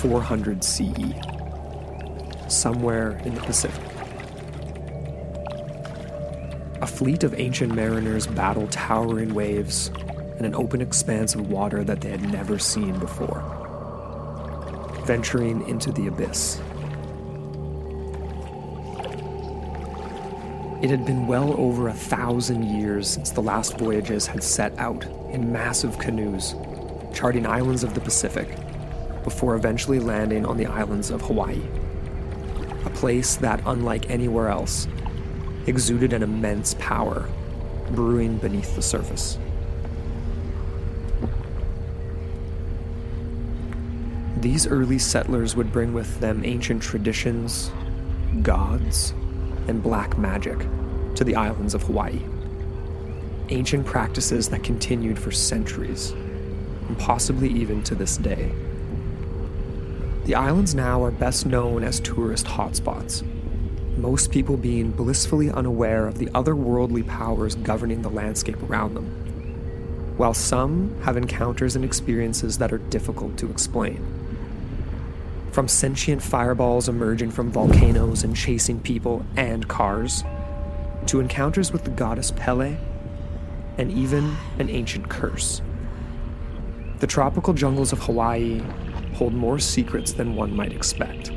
Four hundred CE, somewhere in the Pacific. A fleet of ancient mariners battle towering waves in an open expanse of water that they had never seen before, venturing into the abyss. It had been well over a thousand years since the last voyages had set out in massive canoes, charting islands of the Pacific, before eventually landing on the islands of Hawaii. A place that, unlike anywhere else, exuded an immense power brewing beneath the surface. These early settlers would bring with them ancient traditions, gods, and black magic to the islands of Hawaii. Ancient practices that continued for centuries, and possibly even to this day. The islands now are best known as tourist hotspots, most people being blissfully unaware of the otherworldly powers governing the landscape around them, while some have encounters and experiences that are difficult to explain. From sentient fireballs emerging from volcanoes and chasing people and cars, to encounters with the goddess Pele, and even an ancient curse. The tropical jungles of Hawaii hold more secrets than one might expect.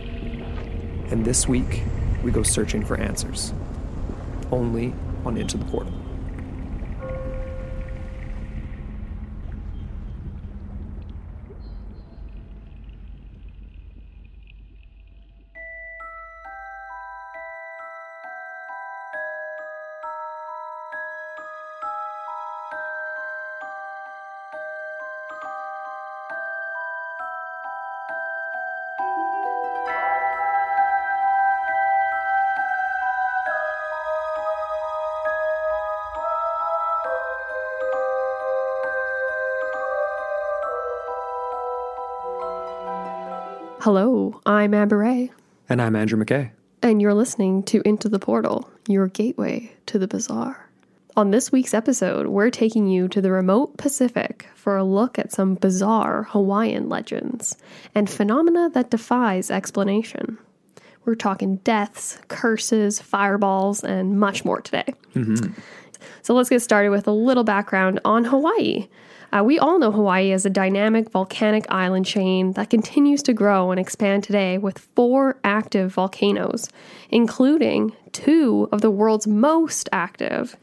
And this week, we go searching for answers. Only on Into the Portal. I'm Amber Ray, And I'm Andrew McKay. and you're listening to Into the Portal, your gateway to the bizarre. On this week's episode, we're taking you to the remote Pacific for a look at some bizarre Hawaiian legends and phenomena that defies explanation. We're talking deaths, curses, fireballs, and much more today. Mm-hmm. So let's get started with a little background on Hawaii. Uh, we all know Hawaii as a dynamic volcanic island chain that continues to grow and expand today with four active volcanoes, including two of the world's most active,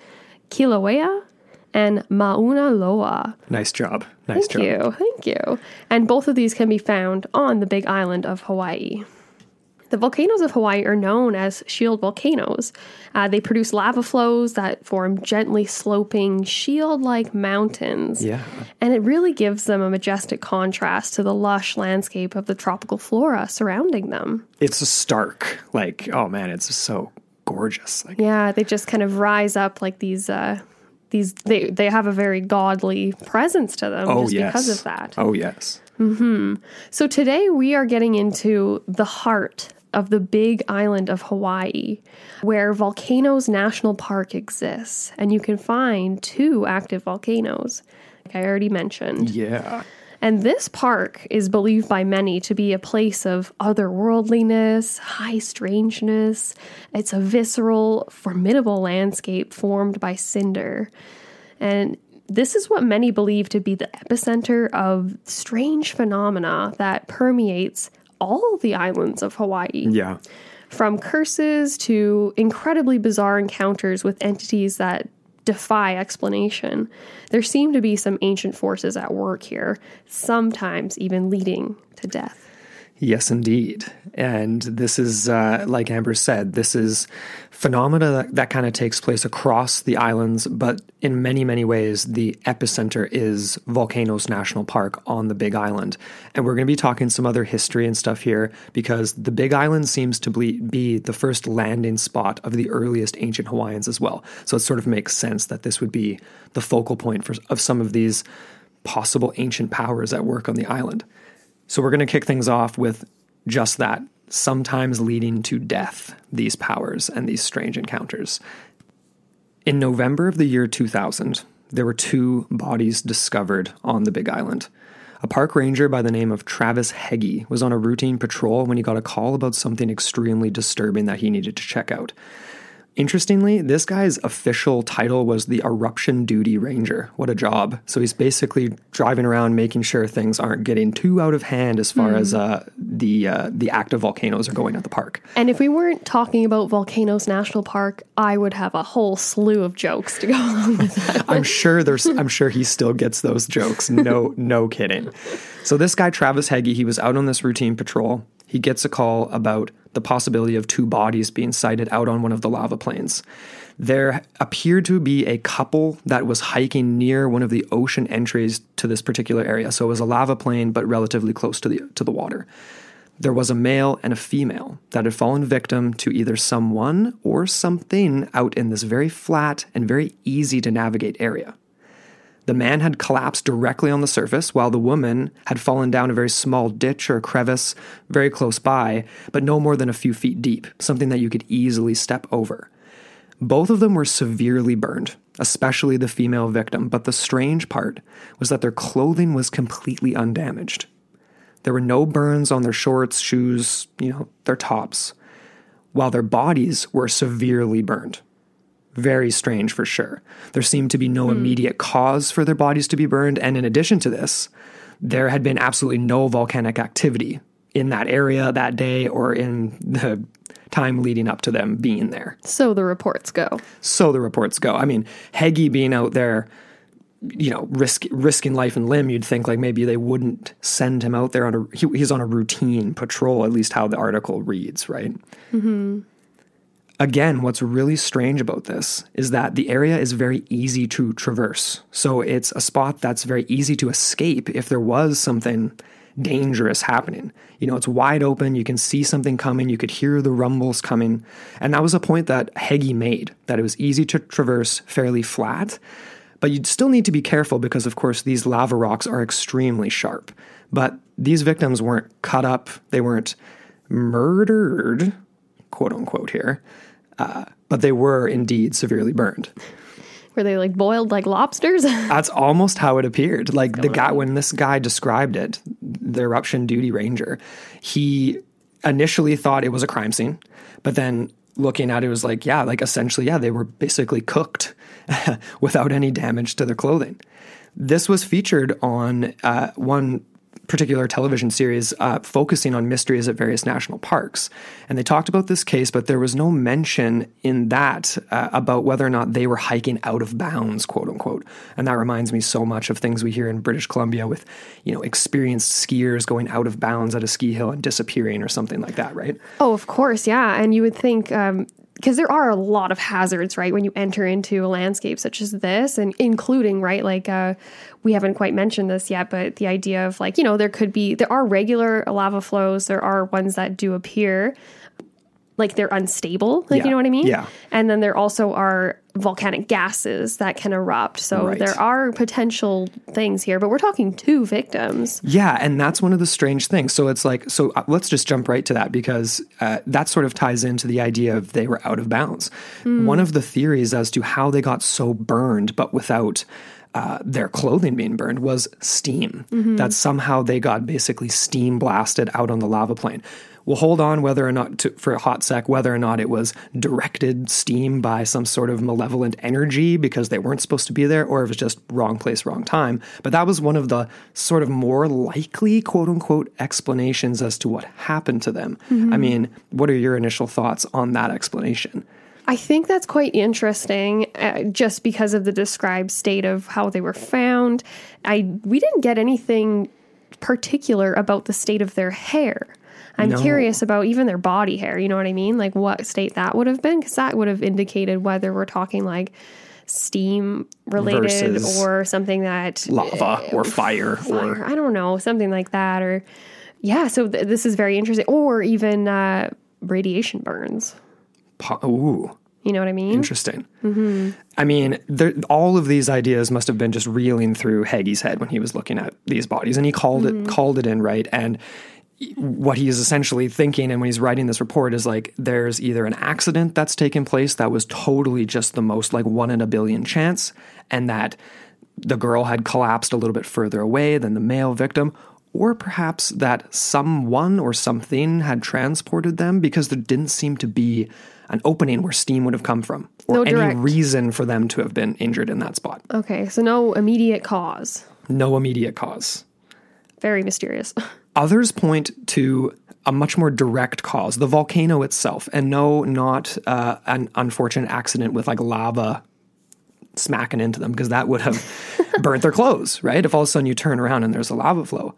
Kilauea and Mauna Loa. Nice job. Nice Thank job. you. Thank you. And both of these can be found on the big island of Hawaii. The volcanoes of Hawaii are known as shield volcanoes. Uh, they produce lava flows that form gently sloping, shield like mountains. Yeah. And it really gives them a majestic contrast to the lush landscape of the tropical flora surrounding them. It's a stark, like, oh man, it's so gorgeous. Like, Yeah, they just kind of rise up like these. Uh, these they they have a very godly presence to them oh just yes. because of that. Oh yes. Hmm. So today we are getting into the heart of the big island of Hawaii, where Volcanoes National Park exists, and you can find two active volcanoes, like I already mentioned. Yeah. And this park is believed by many to be a place of otherworldliness, high strangeness. It's a visceral, formidable landscape formed by cinder. And this is what many believe to be the epicenter of strange phenomena that permeates all the islands of Hawaii. Yeah. From curses to incredibly bizarre encounters with entities that defy explanation. There seem to be some ancient forces at work here, sometimes even leading to death. Yes, indeed. And this is, uh, like Amber said, this is phenomena that, that kind of takes place across the islands, but in many, many ways, the epicenter is Volcanoes National Park on the Big Island. And we're going to be talking some other history and stuff here because the Big Island seems to be the first landing spot of the earliest ancient Hawaiians as well. So it sort of makes sense that this would be the focal point for, of some of these possible ancient powers at work on the island. So we're going to kick things off with just that, sometimes leading to death, these powers and these strange encounters. In November of the year 2000, there were two bodies discovered on the Big Island. A park ranger by the name of Travis Heggie was on a routine patrol when he got a call about something extremely disturbing that he needed to check out. Interestingly, this guy's official title was the Eruption Duty Ranger. What a job. So he's basically driving around making sure things aren't getting too out of hand as far mm. as uh, the uh, the active volcanoes are going at the park. And if we weren't talking about Volcanoes National Park, I would have a whole slew of jokes to go along with that. I'm sure there's I'm sure he still gets those jokes. No no kidding. So this guy Travis Heggie, he was out on this routine patrol he gets a call about the possibility of two bodies being sighted out on one of the lava plains. There appeared to be a couple that was hiking near one of the ocean entries to this particular area. So it was a lava plain, but relatively close to the, to the water. There was a male and a female that had fallen victim to either someone or something out in this very flat and very easy to navigate area. The man had collapsed directly on the surface, while the woman had fallen down a very small ditch or crevice very close by, but no more than a few feet deep, something that you could easily step over. Both of them were severely burned, especially the female victim, but the strange part was that their clothing was completely undamaged. There were no burns on their shorts, shoes, you know, their tops, while their bodies were severely burned. Very strange for sure. There seemed to be no hmm. immediate cause for their bodies to be burned. And in addition to this, there had been absolutely no volcanic activity in that area that day or in the time leading up to them being there. So the reports go. So the reports go. I mean, Heggie being out there, you know, risk, risking life and limb, you'd think like maybe they wouldn't send him out there on a, he, he's on a routine patrol, at least how the article reads, right? Mm-hmm. Again, what's really strange about this is that the area is very easy to traverse. So it's a spot that's very easy to escape if there was something dangerous happening. You know, it's wide open, you can see something coming, you could hear the rumbles coming. And that was a point that Heggie made, that it was easy to traverse, fairly flat. But you'd still need to be careful because, of course, these lava rocks are extremely sharp. But these victims weren't cut up, they weren't murdered, quote unquote, here. Uh, but they were indeed severely burned. Were they like boiled like lobsters? That's almost how it appeared. Like the guy, when this guy described it, the eruption duty ranger, he initially thought it was a crime scene, but then looking at it was like, yeah, like essentially, yeah, they were basically cooked without any damage to their clothing. This was featured on uh, one particular television series uh, focusing on mysteries at various national parks. And they talked about this case, but there was no mention in that uh, about whether or not they were hiking out of bounds, quote unquote. And that reminds me so much of things we hear in British Columbia with, you know, experienced skiers going out of bounds at a ski hill and disappearing or something like that, right? Oh, of course, yeah. And you would think um, because there are a lot of hazards, right, when you enter into a landscape such as this, and including, right, like uh, we haven't quite mentioned this yet, but the idea of like, you know, there could be, there are regular lava flows, there are ones that do appear like they're unstable, like, yeah. you know what I mean? Yeah. And then there also are volcanic gases that can erupt. So right. there are potential things here, but we're talking two victims. Yeah, and that's one of the strange things. So it's like, so uh, let's just jump right to that because uh, that sort of ties into the idea of they were out of bounds. Mm. One of the theories as to how they got so burned, but without. Uh, their clothing being burned was steam. Mm-hmm. That somehow they got basically steam blasted out on the lava plain. We'll hold on whether or not to, for a hot sec whether or not it was directed steam by some sort of malevolent energy because they weren't supposed to be there, or if it's just wrong place, wrong time. But that was one of the sort of more likely quote unquote explanations as to what happened to them. Mm-hmm. I mean, what are your initial thoughts on that explanation? I think that's quite interesting, uh, just because of the described state of how they were found. I we didn't get anything particular about the state of their hair. I'm No. curious about even their body hair. You know what I mean? Like what state that would have been, because that would have indicated whether we're talking like steam related Versus or something that Lava eh, or fire, fire, or I don't know, something like that. Or yeah, so th- this is very interesting. Or even uh, radiation burns. po- ooh. You know what I mean? Interesting. Mm-hmm. I mean, there, all of these ideas must have been just reeling through Haggie's head when he was looking at these bodies, and he called it mm-hmm. called it in right. And what he is essentially thinking, and when he's writing this report, is like there's either an accident that's taken place that was totally just the most like one in a billion chance, and that the girl had collapsed a little bit further away than the male victim, or perhaps that someone or something had transported them because there didn't seem to be an opening where steam would have come from, or No any reason for them to have been injured in that spot. Okay, so no immediate cause. No immediate cause. Very mysterious. Others point to a much more direct cause, the volcano itself, and no, not uh, an unfortunate accident with like lava smacking into them, because that would have burnt their clothes, right? If all of a sudden you turn around and there's a lava flow.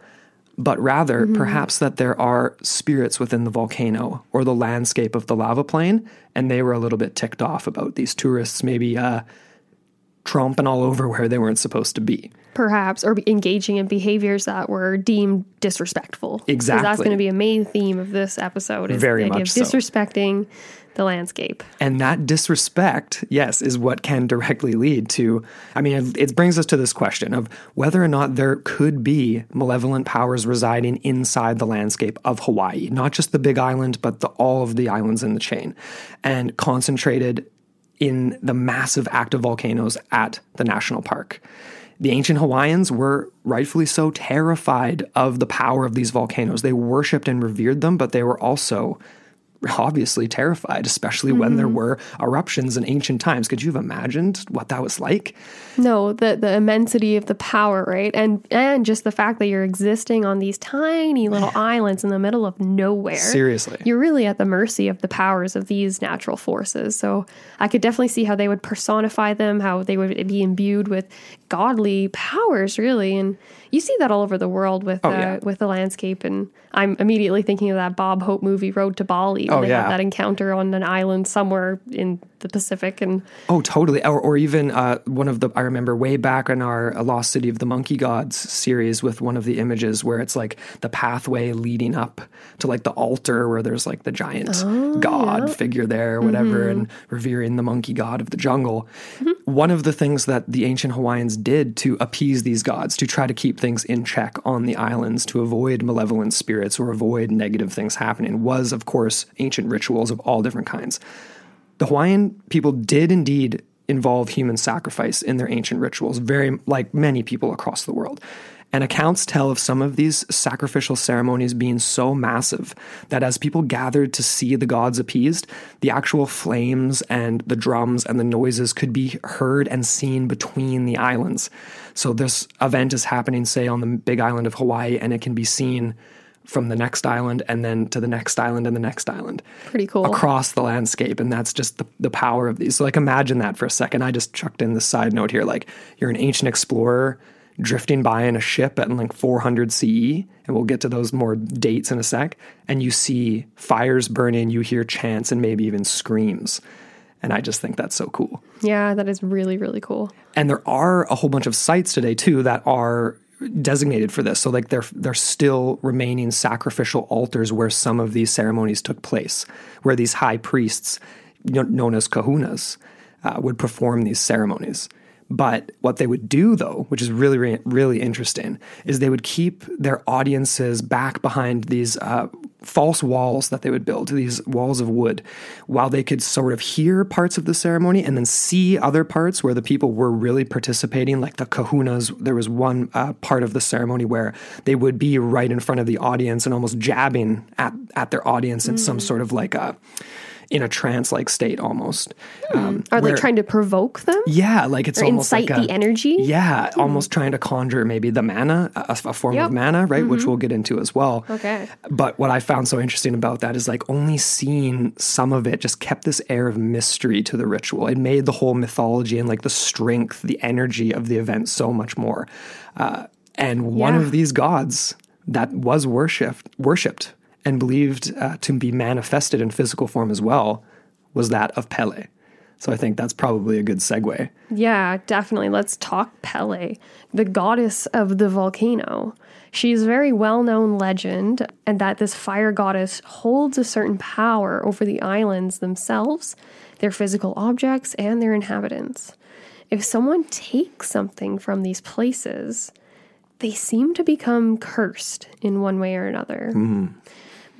But rather, perhaps that there are spirits within the volcano or the landscape of the lava plain, and they were a little bit ticked off about these tourists maybe uh, tromping all over where they weren't supposed to be. Perhaps, or engaging in behaviors that were deemed disrespectful. Exactly. That's going to be a main theme of this episode. Is Very the idea much of so. disrespecting the landscape. And that disrespect, yes, is what can directly lead to. I mean, it, it brings us to this question of whether or not there could be malevolent powers residing inside the landscape of Hawaii, not just the Big Island, but the, all of the islands in the chain, and concentrated in the massive active volcanoes at the national park. The ancient Hawaiians were rightfully so terrified of the power of these volcanoes. They worshipped and revered them, but they were also obviously terrified, especially when there mm-hmm. were eruptions in ancient times. Could you have imagined what that was like? No, the the immensity of the power, right? And and just the fact that you're existing on these tiny little islands in the middle of nowhere. Seriously. You're really at the mercy of the powers of these natural forces. So I could definitely see how they would personify them, how they would be imbued with godly powers, really. And you see that all over the world with uh, yeah. with the landscape. And I'm immediately thinking of that Bob Hope movie, Road to Bali, when Oh, they yeah. have that encounter on an island somewhere in the Pacific. And Oh, totally. Or, or even uh, one of the, I remember way back in our Lost City of the Monkey Gods series with one of the images where it's like the pathway leading up to like the altar where there's like the giant god figure there or whatever and revering the monkey god of the jungle. One of the things that the ancient Hawaiians did to appease these gods, to try to keep things in check on the islands, to avoid malevolent spirits or avoid negative things happening, was, of course, ancient rituals of all different kinds. The Hawaiian people did indeed involve human sacrifice in their ancient rituals, very like many people across the world. And accounts tell of some of these sacrificial ceremonies being so massive that as people gathered to see the gods appeased, the actual flames and the drums and the noises could be heard and seen between the islands. So this event is happening, say, on the big island of Hawaii, and it can be seen from the next island and then to the next island and the next island. Pretty cool. across the landscape and that's just the, the power of these. So like imagine that for a second. I just chucked in the side note here like you're an ancient explorer drifting by in a ship at like 400 ce and we'll get to those more dates in a sec and you see fires burning you hear chants and maybe even screams. And i just think that's so cool. Yeah, that is really, really cool. and there are a whole bunch of sites today too that are designated for this. So like there there's still remaining sacrificial altars where some of these ceremonies took place, where these high priests, known as kahunas, uh, would perform these ceremonies. But what they would do, though, which is really, really, really interesting, is they would keep their audiences back behind these uh, false walls that they would build, these walls of wood, while they could sort of hear parts of the ceremony and then see other parts where the people were really participating, like the kahunas. There was one uh, part of the ceremony where they would be right in front of the audience and almost jabbing at, at their audience in some sort of like a in a trance like state almost. Um, Are they trying to provoke them? yeah, like it's Or almost incite like a, the energy? Hmm. Yeah, almost trying to conjure maybe the mana, a, a form Yep. Mm-hmm. of mana, right? Which we'll get into as well. Okay. But what I found so interesting about that is like only seeing some of it just kept this air of mystery to the ritual. It made the whole mythology and like the strength, the energy of the event so much more. Uh, and one Yeah. of these gods that was worshipped, worshipped and believed uh, to be manifested in physical form as well was that of Pele. So I think that's probably a good segue. Yeah, definitely. Let's talk Pele, the goddess of the volcano. She's a very well known legend, and that this fire goddess holds a certain power over the islands themselves, their physical objects, and their inhabitants. If someone takes something from these places, they seem to become cursed in one way or another.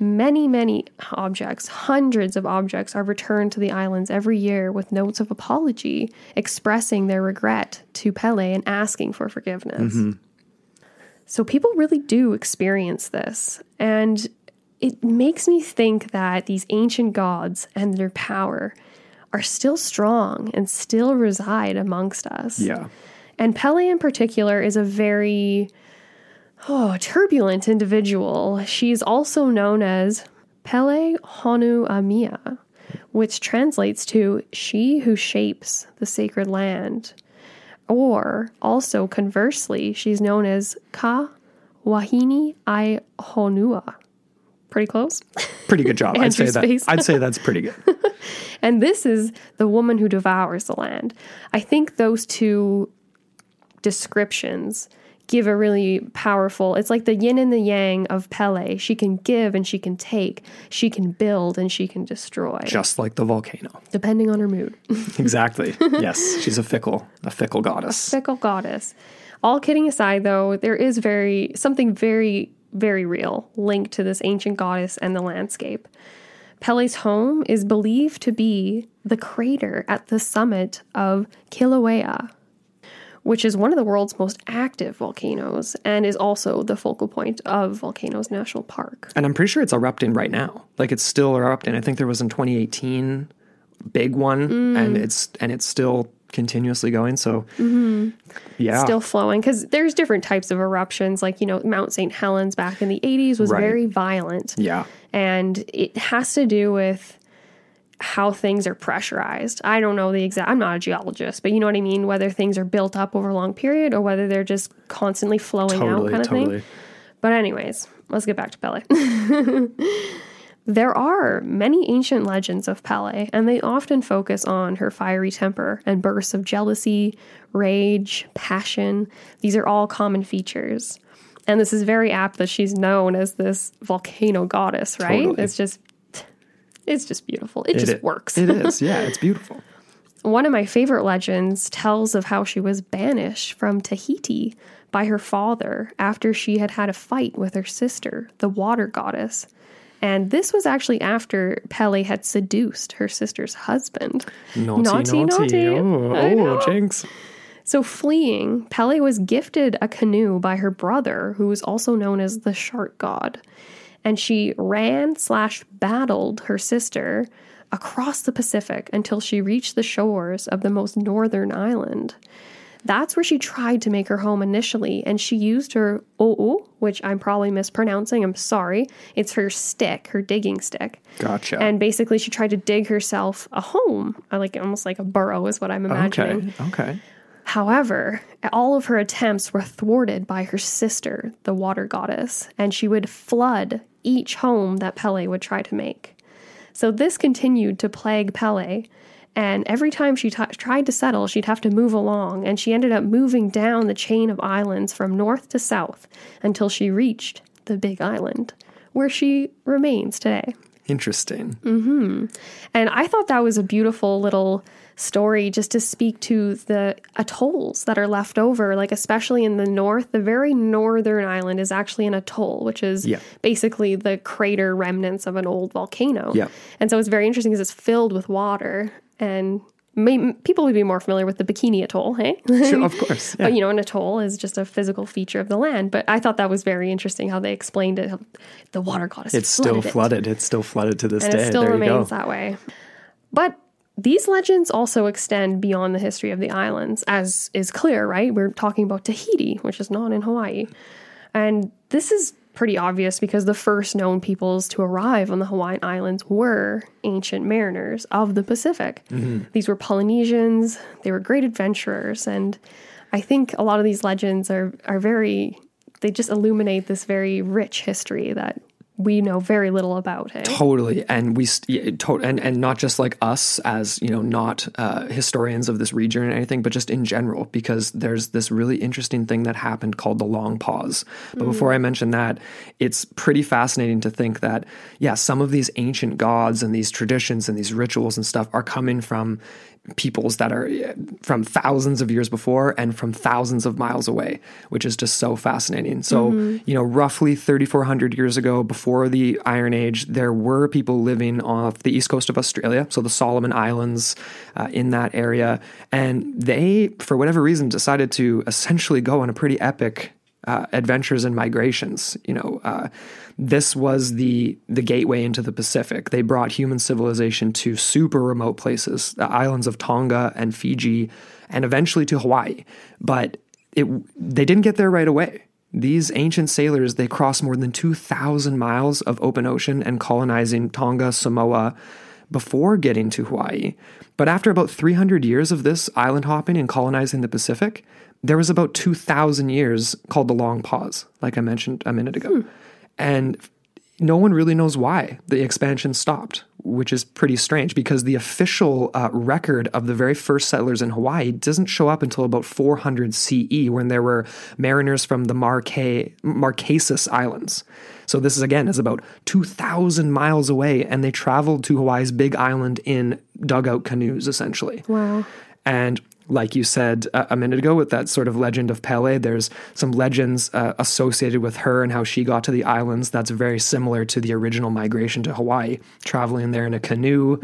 Many, many objects, hundreds of objects, are returned to the islands every year with notes of apology expressing their regret to Pele and asking for forgiveness. Mm-hmm. So people really do experience this. And it makes me think that these ancient gods and their power are still strong and still reside amongst us. Yeah. And Pele, in particular, is a very oh, turbulent individual. She's also known as Pelehonuamea, which translates to she who shapes the sacred land. Or also conversely, she's known as Ka Wahini I Honua. Pretty close. Pretty good job. I'd say that. I'd say that's pretty good. And this is the woman who devours the land. I think those two descriptions give a really powerful it's like the yin and the yang of Pele. She can give and she can take. She can build and she can destroy, Just like the volcano. depending on her mood. Exactly. yes, she's a fickle, a fickle goddess. Fickle goddess. All kidding aside though, there is very something very very real linked to this ancient goddess and the landscape. Pele's home is believed to be the crater at the summit of Kilauea, which is one of the world's most active volcanoes and is also the focal point of Volcanoes National Park. And I'm pretty sure it's erupting right now. Like it's still erupting. I think there was in 2018 big one, Mm. and it's and it's still continuously going. So, yeah, Mm-hmm. Still flowing because there's different types of eruptions. Like, you know, Mount St. Helens back in the 80s was Right. very violent. yeah, and it has to do with how things are pressurized. I don't know the exact I'm not a geologist, but you know what I mean, whether things are built up over a long period or whether they're just constantly flowing out kind of totally. thing. But anyways, let's get back to Pele. there are many ancient legends of Pele, and they often focus on her fiery temper and bursts of jealousy, rage, passion. These are all common features. And this is very apt that she's known as this volcano goddess, right? Totally. It's just it's just beautiful. It, It just i- works. It is. Yeah, it's beautiful. One of my favorite legends tells of how she was banished from Tahiti by her father after she had had a fight with her sister, the water goddess. And this was actually after Pele had seduced her sister's husband. Naughty, Naughty, naughty. naughty. Oh, oh, jinx. So, fleeing, Pele was gifted a canoe by her brother, who was also known as the shark god. And she ran slash battled her sister across the Pacific until she reached the shores of the most northern island. That's where she tried to make her home initially, and she used her o'u, which I'm probably mispronouncing. I'm sorry. It's her stick, her digging stick. Gotcha. And basically, she tried to dig herself a home, uh, like almost like a burrow, is what I'm imagining. okay. Okay. However, all of her attempts were thwarted by her sister, the water goddess, and she would flood each home that Pele would try to make. So this continued to plague Pele, and every time she t- tried to settle, she'd have to move along, and she ended up moving down the chain of islands from north to south until she reached the Big Island, where she remains today. Interesting. Mm-hmm. And I thought that was a beautiful little story just to speak to the atolls that are left over, like especially in the north. The very northern island is actually an atoll, which is Yeah. basically the crater remnants of an old volcano. Yeah. And so it's very interesting because it's filled with water. And may, people would be more familiar with the Bikini Atoll, hey? Sure, of course. Yeah. But you know, an atoll is just a physical feature of the land. But I thought that was very interesting how they explained it. how The water goddess it's still flooded it. It's still flooded to this and day. it still there you go. remains that way. But these legends also extend beyond the history of the islands, as is clear, right? We're talking about Tahiti, which is not in Hawaii. And this is pretty obvious because the first known peoples to arrive on the Hawaiian Islands were ancient mariners of the Pacific. Mm-hmm. These were Polynesians, they were great adventurers, and I think a lot of these legends are are very they just illuminate this very rich history that we know very little about. Hey? Totally, and we yeah, to- and and not just like us as you know, not uh, historians of this region or anything, but just in general, because there's this really interesting thing that happened called the long pause. But before I mention that, it's pretty fascinating to think that yeah, some of these ancient gods and these traditions and these rituals and stuff are coming from peoples that are from thousands of years before and from thousands of miles away, which is just so fascinating. So, you know, roughly 3,400 years ago, before the Iron Age, there were people living off the east coast of Australia, so the Solomon Islands uh, in that area. And they, for whatever reason, decided to essentially go on a pretty epic uh, adventures and migrations. You know, uh, this was the the gateway into the Pacific. They brought human civilization to super remote places, the islands of Tonga and Fiji, and eventually to Hawaii. But it they didn't get there right away. These ancient sailors they crossed more than two thousand miles of open ocean and colonizing Tonga, Samoa. Before getting to Hawaii. But after about 300 years of this island hopping and colonizing the Pacific, there was about 2,000 years called the long pause, like I mentioned a minute ago. Hmm. And no one really knows why the expansion stopped, which is pretty strange because the official uh, record of the very first settlers in Hawaii doesn't show up until about 400 CE when there were mariners from the Marque- Marquesas Islands. So this is again is about 2,000 miles away, and they traveled to Hawaii's big island in dugout canoes, essentially. Wow. And like you said uh, a minute ago with that sort of legend of Pele, there's some legends uh, associated with her and how she got to the islands that's very similar to the original migration to Hawaii, traveling there in a canoe,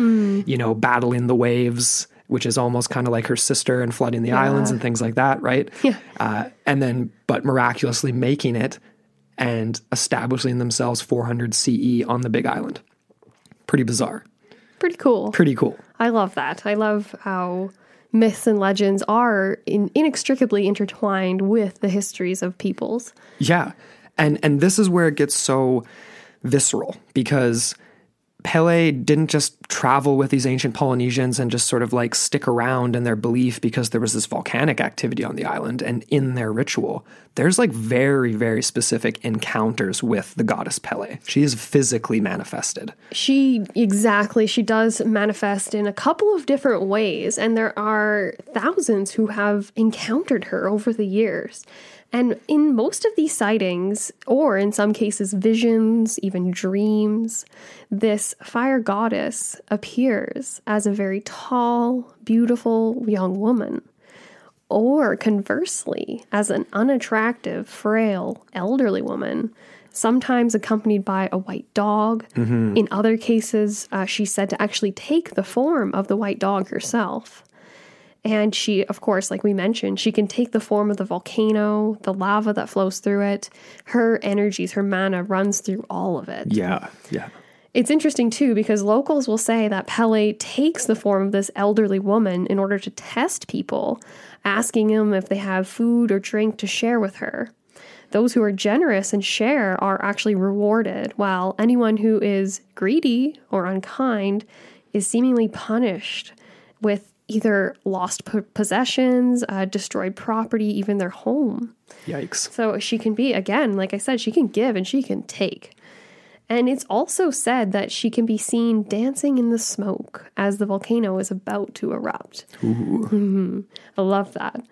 you know, battling the waves. Which is almost kind of like her sister and flooding the islands and things like that, right? Yeah. Uh, and then, but miraculously making it and establishing themselves 400 CE on the Big Island. Pretty bizarre. Pretty cool. Pretty cool. I love that. I love how myths and legends are in, inextricably intertwined with the histories of peoples. Yeah. And and this is where it gets so visceral because Pele didn't just travel with these ancient Polynesians and just sort of like stick around in their belief because there was this volcanic activity on the island and in their ritual. There's like very, very specific encounters with the goddess Pele. She is physically manifested. She exactly she does manifest in a couple of different ways and there are thousands who have encountered her over the years. And in most of these sightings, or in some cases visions, even dreams, this fire goddess appears as a very tall, beautiful young woman. Or conversely, as an unattractive, frail, elderly woman, sometimes accompanied by a white dog. In other cases, uh, she's said to actually take the form of the white dog herself. And she, of course, like we mentioned, she can take the form of the volcano, the lava that flows through it. Her energies, her mana runs through all of it. Yeah. Yeah. It's interesting too because locals will say that Pele takes the form of this elderly woman in order to test people, asking them if they have food or drink to share with her. Those who are generous and share are actually rewarded, while anyone who is greedy or unkind is seemingly punished with either lost p- possessions, uh, destroyed property, even their home. Yikes. So she can be, again, like I said, she can give and she can take. And it's also said that she can be seen dancing in the smoke as the volcano is about to erupt. Mhm. I love that.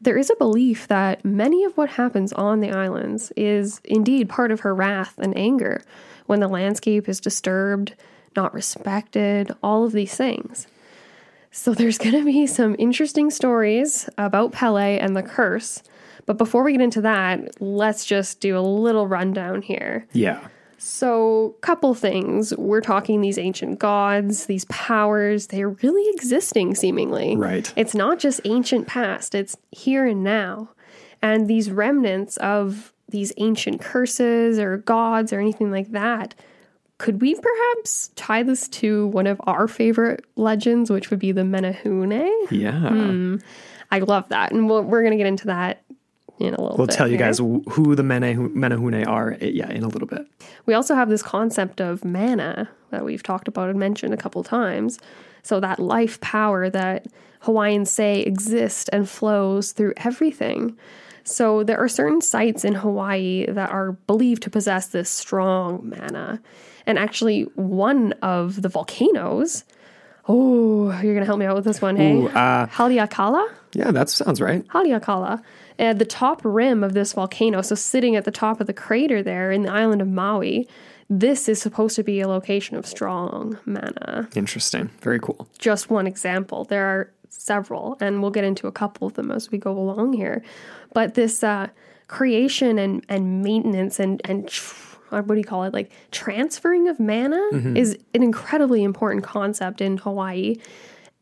There is a belief that many of what happens on the islands is indeed part of her wrath and anger when the landscape is disturbed, not respected, all of these things. So there's going to be some interesting stories about Pele and the curse. But before we get into that, let's just do a little rundown here. Yeah. So, couple things. We're talking these ancient gods, these powers, they're really existing seemingly. Right. It's not just ancient past, it's here and now. And these remnants of these ancient curses or gods or anything like that, could we perhaps tie this to one of our favorite legends, which would be the Menehune? Yeah. I love that. And we'll, we're going to get into that in a little bit. We'll bit. tell you here. guys who the Menehune are, eh, yeah, in a little bit. We also have this concept of mana that we've talked about and mentioned a couple times. So that life power that Hawaiians say exists and flows through everything. So there are certain sites in Hawaii that are believed to possess this strong mana. And actually, one of the volcanoes. Oh, you're gonna help me out with this one, hey? Ooh, uh, Haleakala? Yeah, that sounds right. Haleakala. At the top rim of this volcano, so sitting at the top of the crater there in the island of Maui, this is supposed to be a location of strong mana. Interesting. Very cool. Just one example. There are several, and we'll get into a couple of them as we go along here. But this uh, creation and, and maintenance and, and what do you call it? Like transferring of mana mm-hmm. is an incredibly important concept in Hawaii.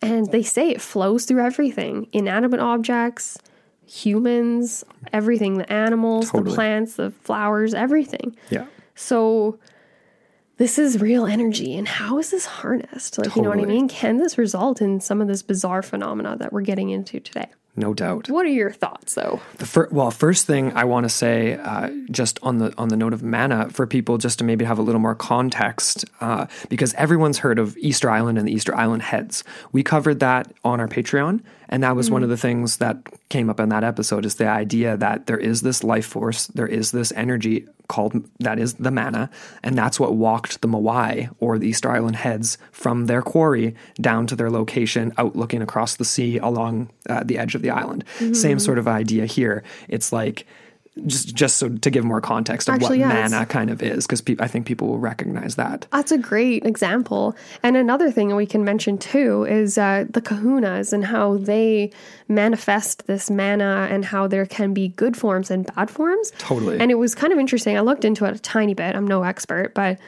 And they say it flows through everything inanimate objects, humans, everything the animals, the plants, the flowers, everything. Yeah. So this is real energy. And how is this harnessed? Like, you know what I mean? Can this result in some of this bizarre phenomena that we're getting into today? No doubt. What are your thoughts, though? The fir- well, first thing I want to say, uh, just on the on the note of mana, for people just to maybe have a little more context, uh, because everyone's heard of Easter Island and the Easter Island heads. We covered that on our Patreon, and that was one of the things that came up in that episode. Is the idea that there is this life force, there is this energy called that is the mana, and that's what walked the Moai or the Easter Island heads from their quarry down to their location, out looking across the sea along uh, the edge of the island. Same sort of idea here. It's like just just so to give more context of Actually, what it's- mana kind of is, because pe- I think people will recognize that. That's a great example. And another thing we can mention too is uh, the kahunas and how they manifest this mana and how there can be good forms and bad forms. Totally. And it was kind of interesting. I looked into it a tiny bit. I'm no expert, but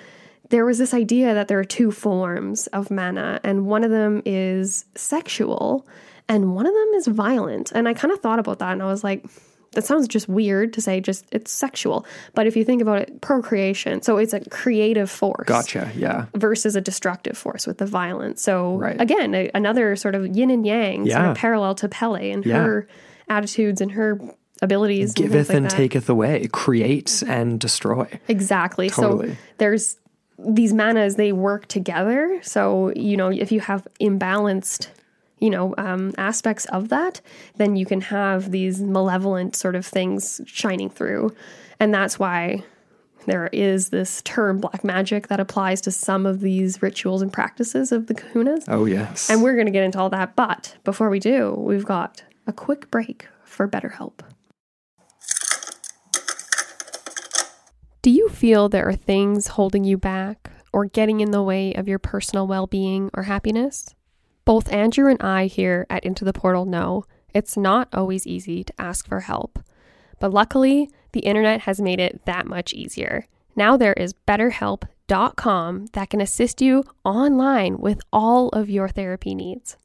there was this idea that there are two forms of mana, and one of them is sexual and one of them is violent. And I kind of thought about that and I was like, that sounds just weird to say just it's sexual. But if you think about it, procreation. So it's a creative force Gotcha. Yeah. versus a destructive force with the violence. So Right. again, a, another sort of yin and yang, sort of parallel to Pele and Yeah. her attitudes and her abilities. and Giveth like and taketh away, create mm-hmm. and destroy. Exactly. Totally. So there's these manas, they work together. So, you know, if you have imbalanced, you know, um, aspects of that, then you can have these malevolent sort of things shining through. And that's why there is this term black magic that applies to some of these rituals and practices of the kahunas. Oh yes. And we're going to get into all that. But before we do, we've got a quick break for BetterHelp. Do you feel there are things holding you back or getting in the way of your personal well being or happiness? Both Andrew and I here at Into the Portal know it's not always easy to ask for help. But luckily, the internet has made it that much easier. Now there is BetterHelp.com that can assist you online with all of your therapy needs.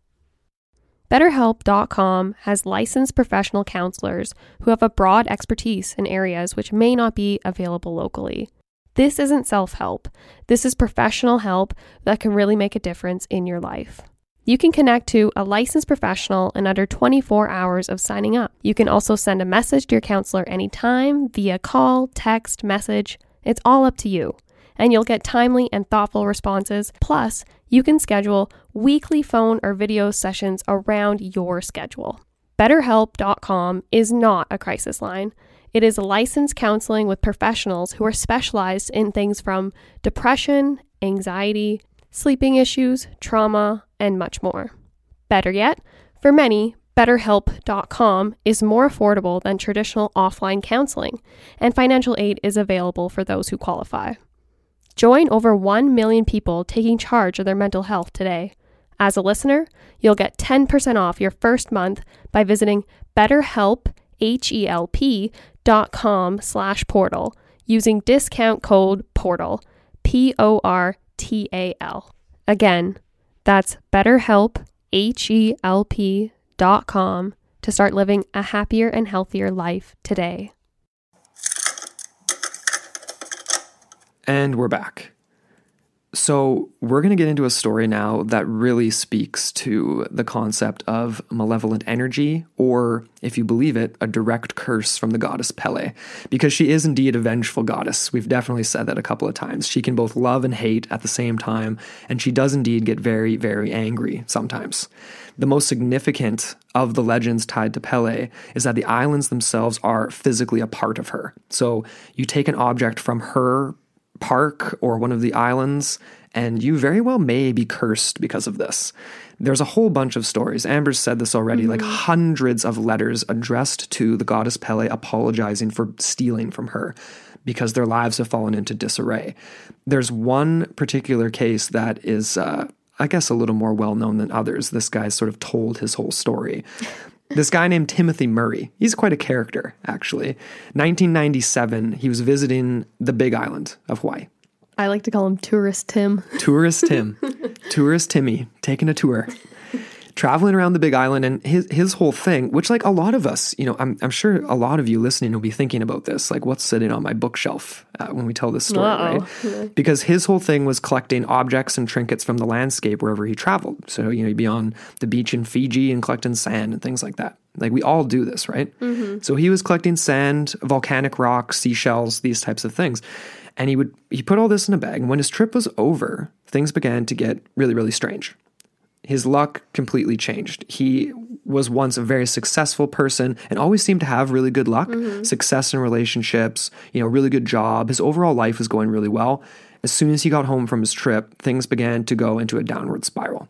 BetterHelp.com has licensed professional counselors who have a broad expertise in areas which may not be available locally. This isn't self help, this is professional help that can really make a difference in your life. You can connect to a licensed professional in under 24 hours of signing up. You can also send a message to your counselor anytime via call, text, message. It's all up to you. And you'll get timely and thoughtful responses. Plus, you can schedule weekly phone or video sessions around your schedule. BetterHelp.com is not a crisis line. It is licensed counseling with professionals who are specialized in things from depression, anxiety, sleeping issues, trauma, and much more. Better yet, for many, BetterHelp.com is more affordable than traditional offline counseling, and financial aid is available for those who qualify. Join over 1 million people taking charge of their mental health today. As a listener, you'll get 10% off your first month by visiting betterhelp.com slash portal using discount code PORTAL, P-O-R-T-A-L. Again, that's betterhelp, H-E-L-P dot com to start living a happier and healthier life today. And we're back. So, we're going to get into a story now that really speaks to the concept of malevolent energy, or if you believe it, a direct curse from the goddess Pele, because she is indeed a vengeful goddess. We've definitely said that a couple of times. She can both love and hate at the same time, and she does indeed get very, very angry sometimes. The most significant of the legends tied to Pele is that the islands themselves are physically a part of her. So, you take an object from her park or one of the islands, and you very well may be cursed because of this. There's a whole bunch of stories. Amber's said this already, mm-hmm. like hundreds of letters addressed to the goddess Pele apologizing for stealing from her because their lives have fallen into disarray. There's one particular case that is, uh, I guess, a little more well known than others. This guy sort of told his whole story. This guy named Timothy Murray, he's quite a character, actually. 1997, he was visiting the Big Island of Hawaii. I like to call him Tourist Tim. Tourist Tim. Tourist Timmy, taking a tour traveling around the big island and his his whole thing which like a lot of us you know i'm, I'm sure a lot of you listening will be thinking about this like what's sitting on my bookshelf uh, when we tell this story Uh-oh. right? Because his whole thing was collecting objects and trinkets from the landscape wherever he traveled. So you know he'd be on the beach in fiji and collecting sand and things like that. Like we all do this right? Mm-hmm. so he was collecting sand volcanic rocks seashells these types of things. And he would he put all this in a bag and when his trip was over things began to get really really strange his luck completely changed. He was once a very successful person and always seemed to have really good luck, mm-hmm. success in relationships, you know, really good job. His overall life was going really well. As soon as he got home from his trip, things began to go into a downward spiral.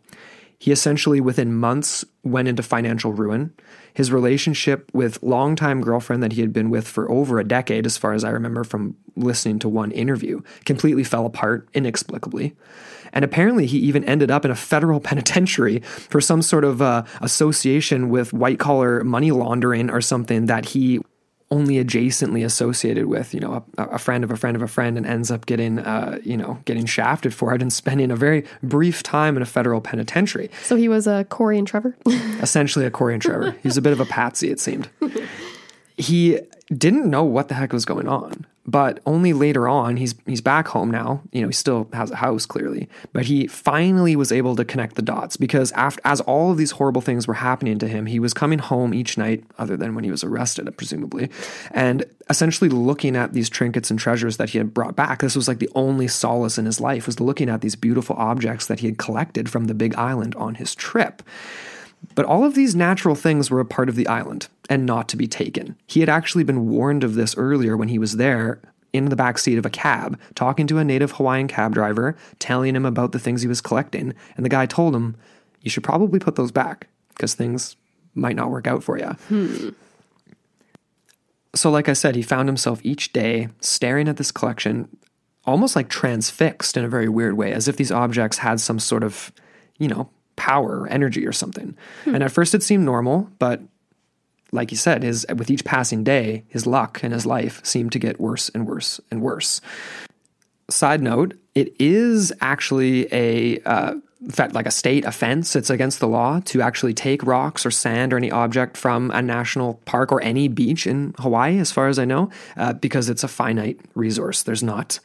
He essentially, within months, went into financial ruin. His relationship with longtime girlfriend that he had been with for over a decade, as far as I remember from listening to one interview, completely fell apart inexplicably. And apparently, he even ended up in a federal penitentiary for some sort of uh, association with white collar money laundering or something that he only adjacently associated with, you know, a, a, friend of a friend of a friend, and ends up getting, uh, you know, getting shafted for it and spending a very brief time in a federal penitentiary. So he was a Cory and Trevor. Essentially, a Cory and Trevor. He's a bit of a patsy, it seemed. He didn't know what the heck was going on. But only later on, he's he's back home now. You know, he still has a house clearly, but he finally was able to connect the dots because after as all of these horrible things were happening to him, he was coming home each night, other than when he was arrested, presumably, and essentially looking at these trinkets and treasures that he had brought back. This was like the only solace in his life was looking at these beautiful objects that he had collected from the Big Island on his trip. But all of these natural things were a part of the island and not to be taken. He had actually been warned of this earlier when he was there in the back seat of a cab, talking to a native Hawaiian cab driver, telling him about the things he was collecting. And the guy told him, You should probably put those back because things might not work out for you. Hmm. So, like I said, he found himself each day staring at this collection, almost like transfixed in a very weird way, as if these objects had some sort of, you know, power or energy or something. Hmm. And at first it seemed normal, but like you said, his with each passing day, his luck and his life seemed to get worse and worse and worse. Side note: It is actually a uh, like a state offense. It's against the law to actually take rocks or sand or any object from a national park or any beach in Hawaii, as far as I know, uh, because it's a finite resource. There's not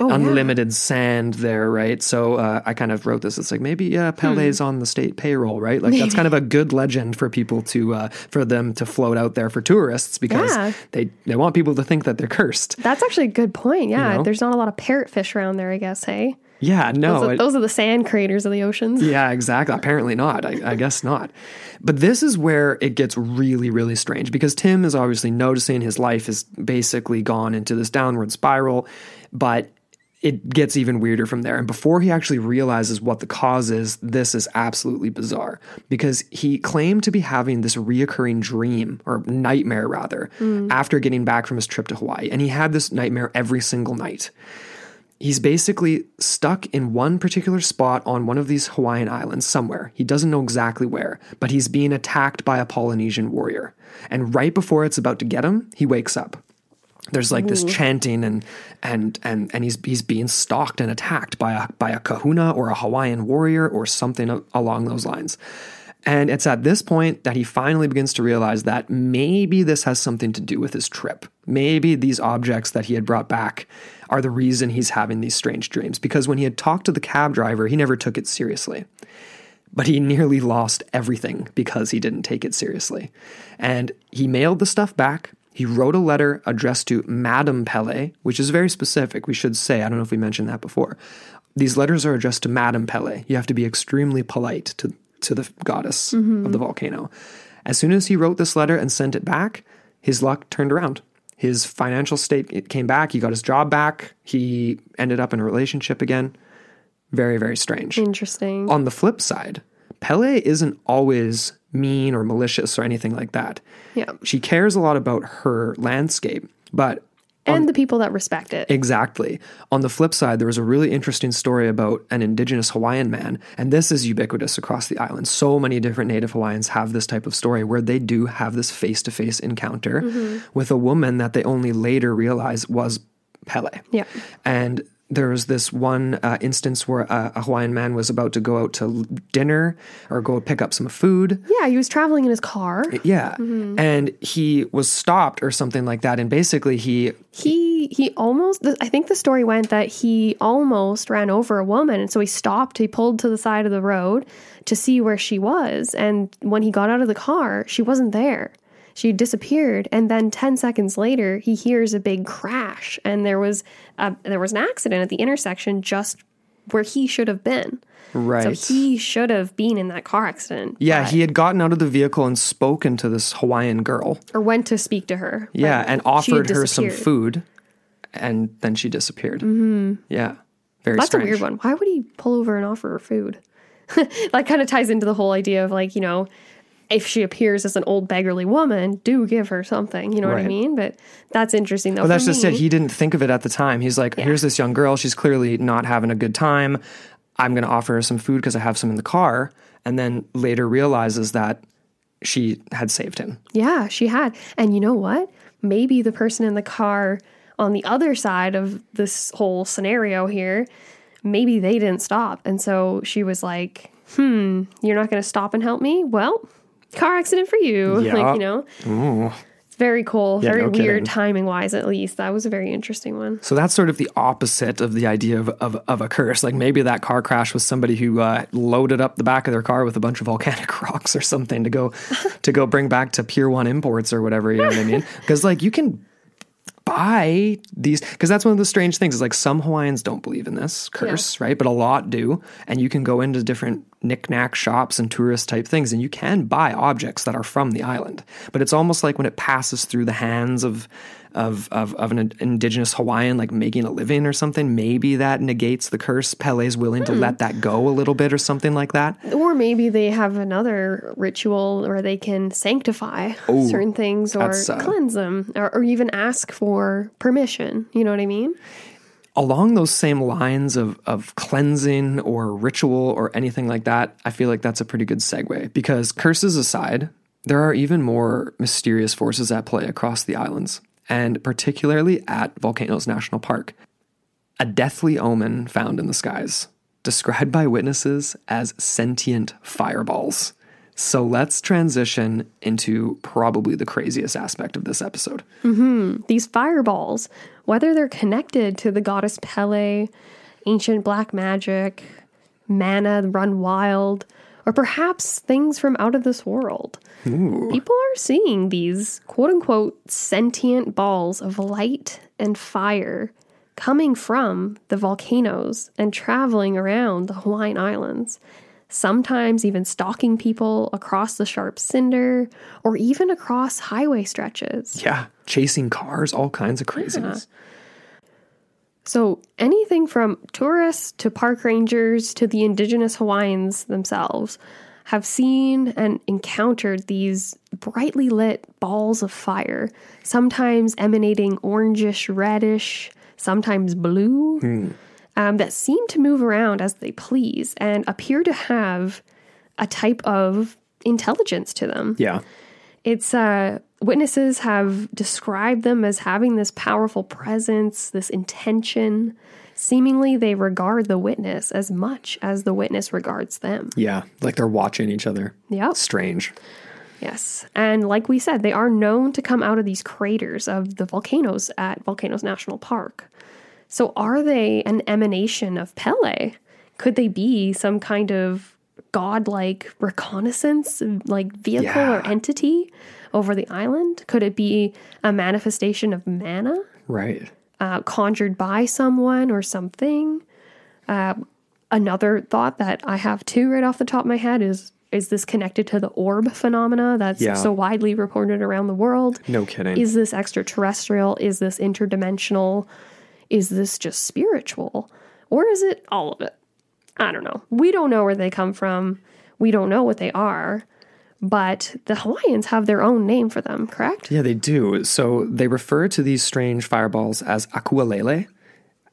oh, unlimited yeah. sand there, right? So uh, I kind of wrote this. It's like maybe yeah, Pele's hmm. on the state payroll, right? Like maybe. that's kind of a good legend for people to uh, for them to float out there for tourists because yeah. they they want people to think that they're cursed. That's actually a good point. Yeah, you know? there's not a lot of parrotfish around there, I guess. Hey. Yeah, no. Those are, those are, the sand craters of the oceans. Yeah, exactly. Apparently not. I, I, guess not. But this is where it gets really, really strange because Tim is obviously noticing his life has basically gone into this downward spiral, but it gets even weirder from there. And before he actually realizes what the cause is, this is absolutely bizarre because he claimed to be having this reoccurring dream or nightmare rather mm. after getting back from his trip to Hawaii. And he had this nightmare every single night. He's basically stuck in one particular spot on one of these Hawaiian islands somewhere. He doesn't know exactly where, but he's being attacked by a Polynesian warrior. And right before it's about to get him, he wakes up there's like this mm-hmm. chanting and and and and he's he's being stalked and attacked by a by a kahuna or a Hawaiian warrior or something along those lines. And it's at this point that he finally begins to realize that maybe this has something to do with his trip. Maybe these objects that he had brought back are the reason he's having these strange dreams. Because when he had talked to the cab driver, he never took it seriously. But he nearly lost everything because he didn't take it seriously. And he mailed the stuff back. He wrote a letter addressed to Madame Pele, which is very specific, we should say. I don't know if we mentioned that before. These letters are addressed to Madame Pele. You have to be extremely polite to, to the goddess of mm-hmm. the volcano. As soon as he wrote this letter and sent it back, his luck turned around. His financial state it came back. He got his job back. He ended up in a relationship again. Very, very strange. Interesting. On the flip side, Pele isn't always mean or malicious or anything like that. Yeah. She cares a lot about her landscape, but and the people that respect it. Exactly. On the flip side, there was a really interesting story about an indigenous Hawaiian man, and this is ubiquitous across the island. So many different Native Hawaiians have this type of story where they do have this face to face encounter mm-hmm. with a woman that they only later realize was Pele. Yeah. And there was this one uh, instance where a, a Hawaiian man was about to go out to dinner or go pick up some food. Yeah, he was traveling in his car. Yeah. And he was stopped or something like that. And basically, he He he almost I think the story went that he almost ran over a woman and so he stopped, he pulled to the side of the road to see where she was and when he got out of the car, she wasn't there. She disappeared and then 10 seconds later he hears a big crash and there was a, there was an accident at the intersection just where he should have been. right. So he should have been in that car accident. yeah, he had gotten out of the vehicle and spoken to this Hawaiian girl. or went to speak to her. Yeah, and offered her some food, and then she disappeared. Mm-hmm. Yeah, very That's strange. a weird one. Why would he pull over and offer her food? that kind of ties into the whole idea of like, you know, if she appears as an old beggarly woman, do give her something. You know what I mean? But that's interesting though. But that's just it. He didn't think of it at the time. He's like, here's this young girl. She's clearly not having a good time. I'm going to offer her some food because I have some in the car. And then later realizes that she had saved him. Yeah, she had. And you know what? Maybe the person in the car on the other side of this whole scenario here, maybe they didn't stop. And so she was like, hmm, you're not going to stop and help me? Well, car accident for you. Yeah. Like, you know? It's very cool. Yeah, very no weird timing wise, at least. That was a very interesting one. So that's sort of the opposite of the idea of, of, of a curse. Like maybe that car crash was somebody who uh, loaded up the back of their car with a bunch of volcanic rocks or something to go to go bring back to Pier One Imports or whatever. You know what I mean? Because like you can buy these because that's one of the strange things is like some Hawaiians don't believe in this curse, right? But a lot do, and you can go into different knick-knack shops and tourist type things, and you can buy objects that are from the island. But it's almost like when it passes through the hands of of of, of an indigenous Hawaiian, like making a living or something, maybe that negates the curse. Pele's willing to let that go a little bit or something like that. Or maybe they have another ritual where they can sanctify certain things or uh, cleanse them or, or even ask for permission. You know what I mean? along those same lines of, of cleansing or ritual or anything like that, I feel like that's a pretty good segue because curses aside, there are even more mysterious forces at play across the islands, and particularly at Volcanoes National Park. A deathly omen found in the skies, described by witnesses as sentient fireballs. So let's transition into probably the craziest aspect of this episode. hmm These fireballs, whether they're connected to the goddess Pele, ancient black magic, mana run wild, or perhaps things from out of this world. People are seeing these quote unquote sentient balls of light and fire coming from the volcanoes and traveling around the Hawaiian Islands. Sometimes even stalking people across the sharp cinder or even across highway stretches. Yeah, chasing cars, all kinds of craziness. So, anything from tourists to park rangers to the indigenous Hawaiians themselves have seen and encountered these brightly lit balls of fire, sometimes emanating orangish, reddish, sometimes blue, um, that seem to move around as they please and appear to have a type of intelligence to them. Yeah. It's uh, witnesses have described them as having this powerful presence, this intention, seemingly they regard the witness as much as the witness regards them. Yeah, like they're watching each other. Yeah. Strange. Yes. And like we said, they are known to come out of these craters of the volcanoes at Volcanoes National Park. So are they an emanation of Pele? Could they be some kind of godlike reconnaissance like vehicle Yeah. or entity over the island? Could it be a manifestation of mana Right. uh, conjured by someone or something? Uh, another thought that I have too, right off the top of my head, is is this connected to the orb phenomena that's Yeah. so widely reported around the world? No kidding. Is this extraterrestrial? Is this interdimensional? Is this just spiritual? Or is it all of it? I don't know. We don't know where they come from. We don't know what they are. But the Hawaiians have their own name for them, correct? Yeah, they do. So they refer to these strange fireballs as akualele.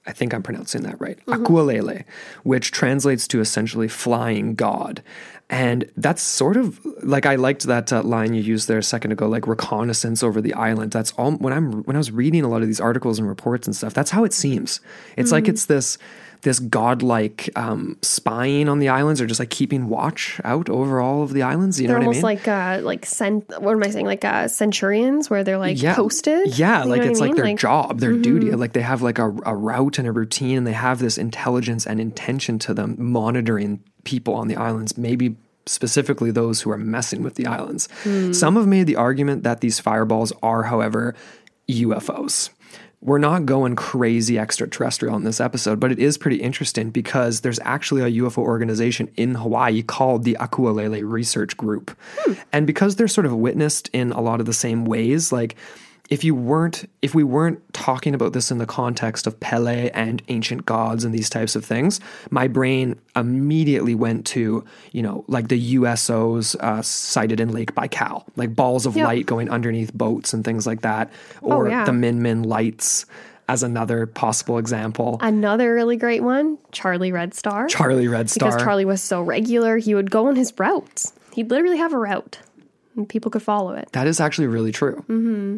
I think I'm pronouncing that right. Akualele, which translates to essentially flying god. And that's sort of like I liked that uh, line you used there a second ago, like reconnaissance over the island. That's all when I'm when I was reading a lot of these articles and reports and stuff. That's how it seems. It's like it's this this godlike um, spying on the islands, or just like keeping watch out over all of the islands. You They're know what I almost mean? like uh like cent what am I saying? Like uh centurions where they're like yeah, posted. Yeah, You like I it's like their job, their duty. Mm-hmm. Like they have like a, a route and a routine, and they have this intelligence and intention to them, monitoring people on the islands. Maybe specifically those who are messing with the islands. Hmm. Some have made the argument that these fireballs are, however, UFOs. We're not going crazy extraterrestrial in this episode, but it is pretty interesting because there's actually a UFO organization in Hawaii called the Akualele Research Group. Hmm. And because they're sort of witnessed in a lot of the same ways, like if you weren't if we weren't talking about this in the context of Pele and ancient gods and these types of things, my brain immediately went to, you know, like the USOs uh, sighted in Lake Baikal, like balls of Yep. light going underneath boats and things like that, or yeah. the Min Min lights as another possible example. Another really great one, Charlie Red Star. Charlie Red Star. because Charlie was so regular, he would go on his routes. He'd literally have a route, and people could follow it. that is actually really true. Mm-hmm.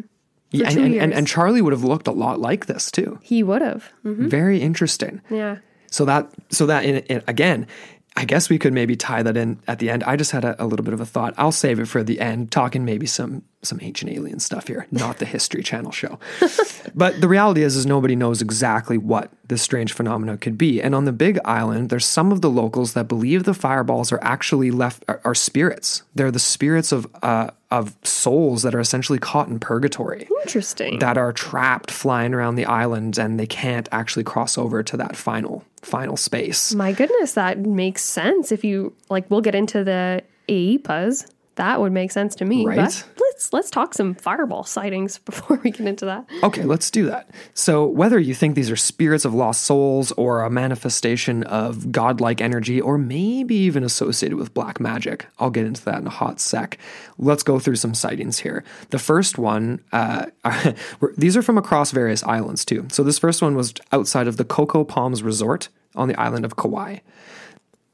Yeah, and, and, and, and Charlie would have looked a lot like this too. He would have. Very interesting. Yeah. So that so that in, in, again, I guess we could maybe tie that in at the end. I just had a, a little bit of a thought. I'll save it for the end, talking maybe some some ancient alien stuff here, not the History Channel show. but the reality is, is nobody knows exactly what this strange phenomena could be. And on the Big Island, there's some of the locals that believe the fireballs are actually left are, are spirits. They're the spirits of uh, of souls that are essentially caught in purgatory Interesting. that are trapped flying around the island and they can't actually cross over to that final final space. My goodness, that makes sense. If you like, we'll get into the AEPAs. That would make sense to me. Right? But let's let's talk some fireball sightings before we get into that. Okay, let's do that. So, whether you think these are spirits of lost souls or a manifestation of godlike energy or maybe even associated with black magic, I'll get into that in a hot sec. Let's go through some sightings here. The first one, uh, these are from across various islands too. So, this first one was outside of the Coco Palms Resort on the island of Kauai.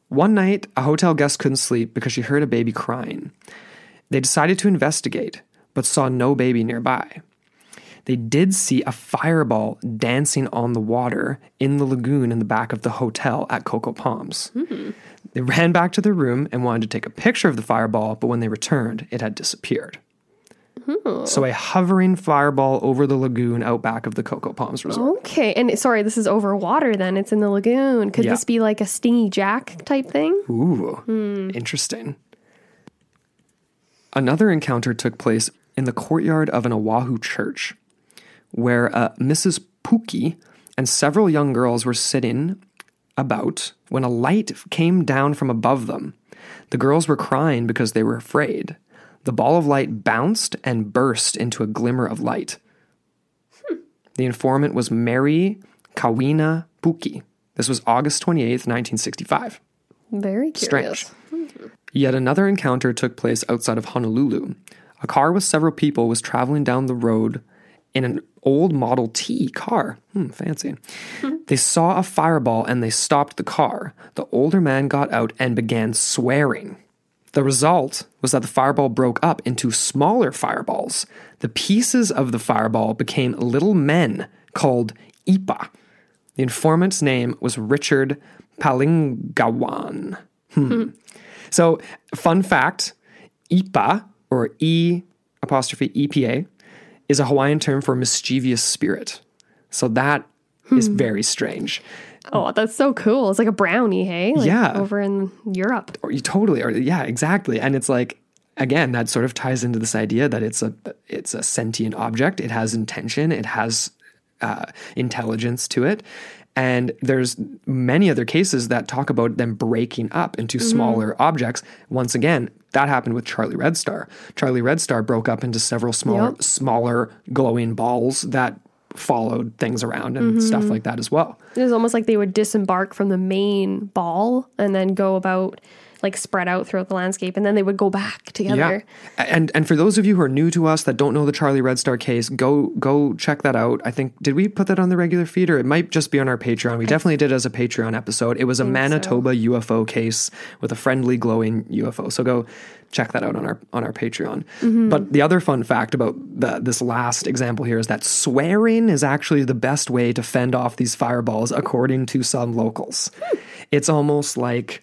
One night, a hotel guest couldn't sleep because she heard a baby crying. They decided to investigate, but saw no baby nearby. They did see a fireball dancing on the water in the lagoon in the back of the hotel at Coco Palms. Hmm. They ran back to their room and wanted to take a picture of the fireball, but when they returned, it had disappeared. So, a hovering fireball over the lagoon out back of the Coco Palms Resort. Okay, and sorry, this is over water. Then it's in the lagoon. Could Yeah. this be like a stingy jack type thing? Ooh, hmm. interesting. Another encounter took place in the courtyard of an Oahu church, where uh, Mrs. Pookie and several young girls were sitting about when a light came down from above them. The girls were crying because they were afraid. The ball of light bounced and burst into a glimmer of light. The informant was Mary Kawina Pookie. This was August 28th, 1965. Very curious. Strange. Yet another encounter took place outside of Honolulu. A car with several people was traveling down the road in an old Model T car. Hmm, fancy. They saw a fireball and they stopped the car. The older man got out and began swearing. The result was that the fireball broke up into smaller fireballs. The pieces of the fireball became little men called Ipa. The informant's name was Richard Palingawan. Hmm. So, fun fact Ipa, or E apostrophe EPA, is a Hawaiian term for mischievous spirit. So, that is very strange. Oh, that's so cool. It's like a brownie, hey? Like Yeah. Over in Europe. Or you totally or yeah, exactly. And it's like again, that sort of ties into this idea that it's a it's a sentient object. It has intention. It has uh, intelligence to it. And there's many other cases that talk about them breaking up into mm-hmm. smaller objects. Once again, that happened with Charlie Red Star. Charlie Red Star broke up into several smaller, Yep. smaller glowing balls that followed things around and stuff mm-hmm. like that as well. It was almost like they would disembark from the main ball and then go about like spread out throughout the landscape and then they would go back together. Yeah, and and for those of you who are new to us that don't know the Charlie Red Star case, go go check that out. I think did we put that on the regular feed or it might just be on our Patreon. We definitely did as a Patreon episode. It was a Manitoba UFO case with a friendly glowing UFO. So go check that out on our on our Patreon. Mm-hmm. But the other fun fact about the, this last example here is that swearing is actually the best way to fend off these fireballs, according to some locals. Hmm. It's almost like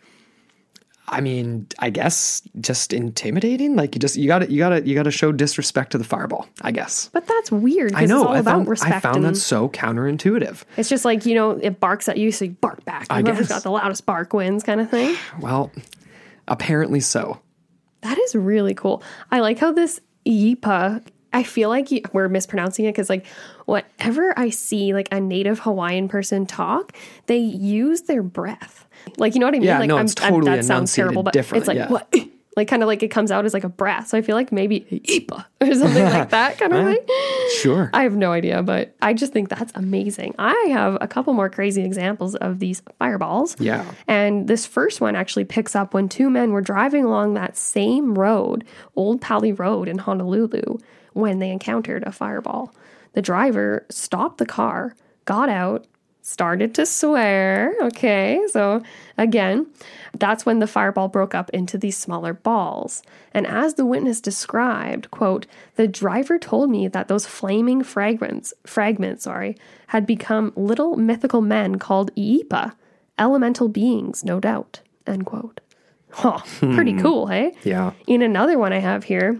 I mean, I guess just intimidating. Like you just you got to you got to you got to show disrespect to the fireball. I guess. But that's weird. I know. It's all I about found respect. I found that so counterintuitive. it's just like, you know, it barks at you, so you bark back. I Whoever's guess. got the loudest bark wins kind of thing. Well, apparently so. That is really cool. I like how this Yipa, I feel like we're mispronouncing it because, like, whatever I see like a native Hawaiian person talk, they use their breath. Like, you know what I mean? Yeah, like, no, it's I'm- totally that sounds terrible, but it's like yeah. what? Like kind of like it comes out as like a breath. So I feel like maybe Yipa or something like that kind of thing. Sure. I have no idea, but I just think that's amazing. I have a couple more crazy examples of these fireballs. Yeah. And this first one actually picks up when two men were driving along that same road, Old Pali Road in Honolulu, when they encountered a fireball. The driver stopped the car, got out, started to swear. Okay, so again, that's when the fireball broke up into these smaller balls. And as the witness described, quote, the driver told me that those flaming fragments, fragments, sorry, had become little mythical men called Iipa, elemental beings, no doubt, end quote. Huh, pretty hmm. cool, hey? Yeah. In another one I have here,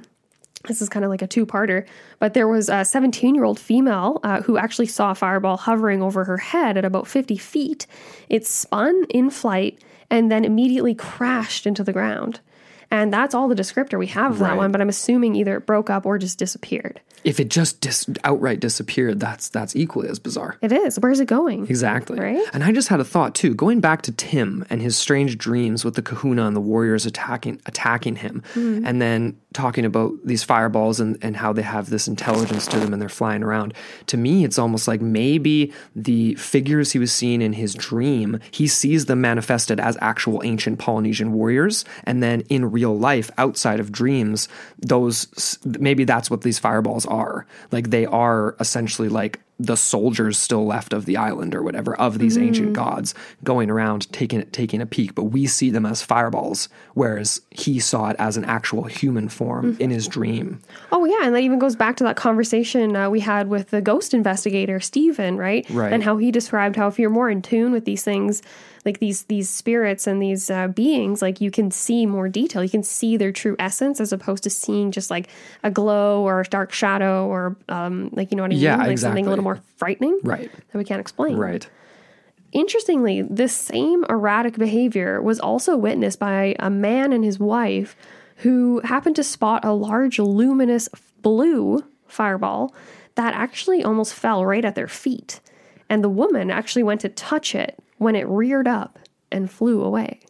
this is kind of like a two parter, but there was a 17 year old female uh, who actually saw a fireball hovering over her head at about 50 feet. It spun in flight and then immediately crashed into the ground. And that's all the descriptor we have of that one, but I'm assuming either it broke up or just disappeared. If it just dis- outright disappeared, that's that's equally as bizarre. It is. Where's it going? Exactly. Right? And I just had a thought too, going back to Tim and his strange dreams with the kahuna and the warriors attacking attacking him, Hmm. and then talking about these fireballs and, and how they have this intelligence to them and they're flying around. To me, it's almost like maybe the figures he was seeing in his dream, he sees them manifested as actual ancient Polynesian warriors, and then in real life, outside of dreams, those maybe that's what these fireballs are. Like they are essentially like the soldiers still left of the island or whatever of these ancient gods going around taking taking a peek but we see them as fireballs whereas he saw it as an actual human form in his dream Oh yeah, and that even goes back to that conversation uh, we had with the ghost investigator Stephen, right? Right. And how he described how if you're more in tune with these things, like these these spirits and these uh, beings, like you can see more detail. You can see their true essence as opposed to seeing just like a glow or a dark shadow or um, like you know what I mean, Yeah, like something a little exactly. More frightening, Right. That we can't explain, right Interestingly, this same erratic behavior was also witnessed by a man and his wife who happened to spot a large luminous blue fireball that actually almost fell right at their feet. And the woman actually went to touch it when it reared up and flew away.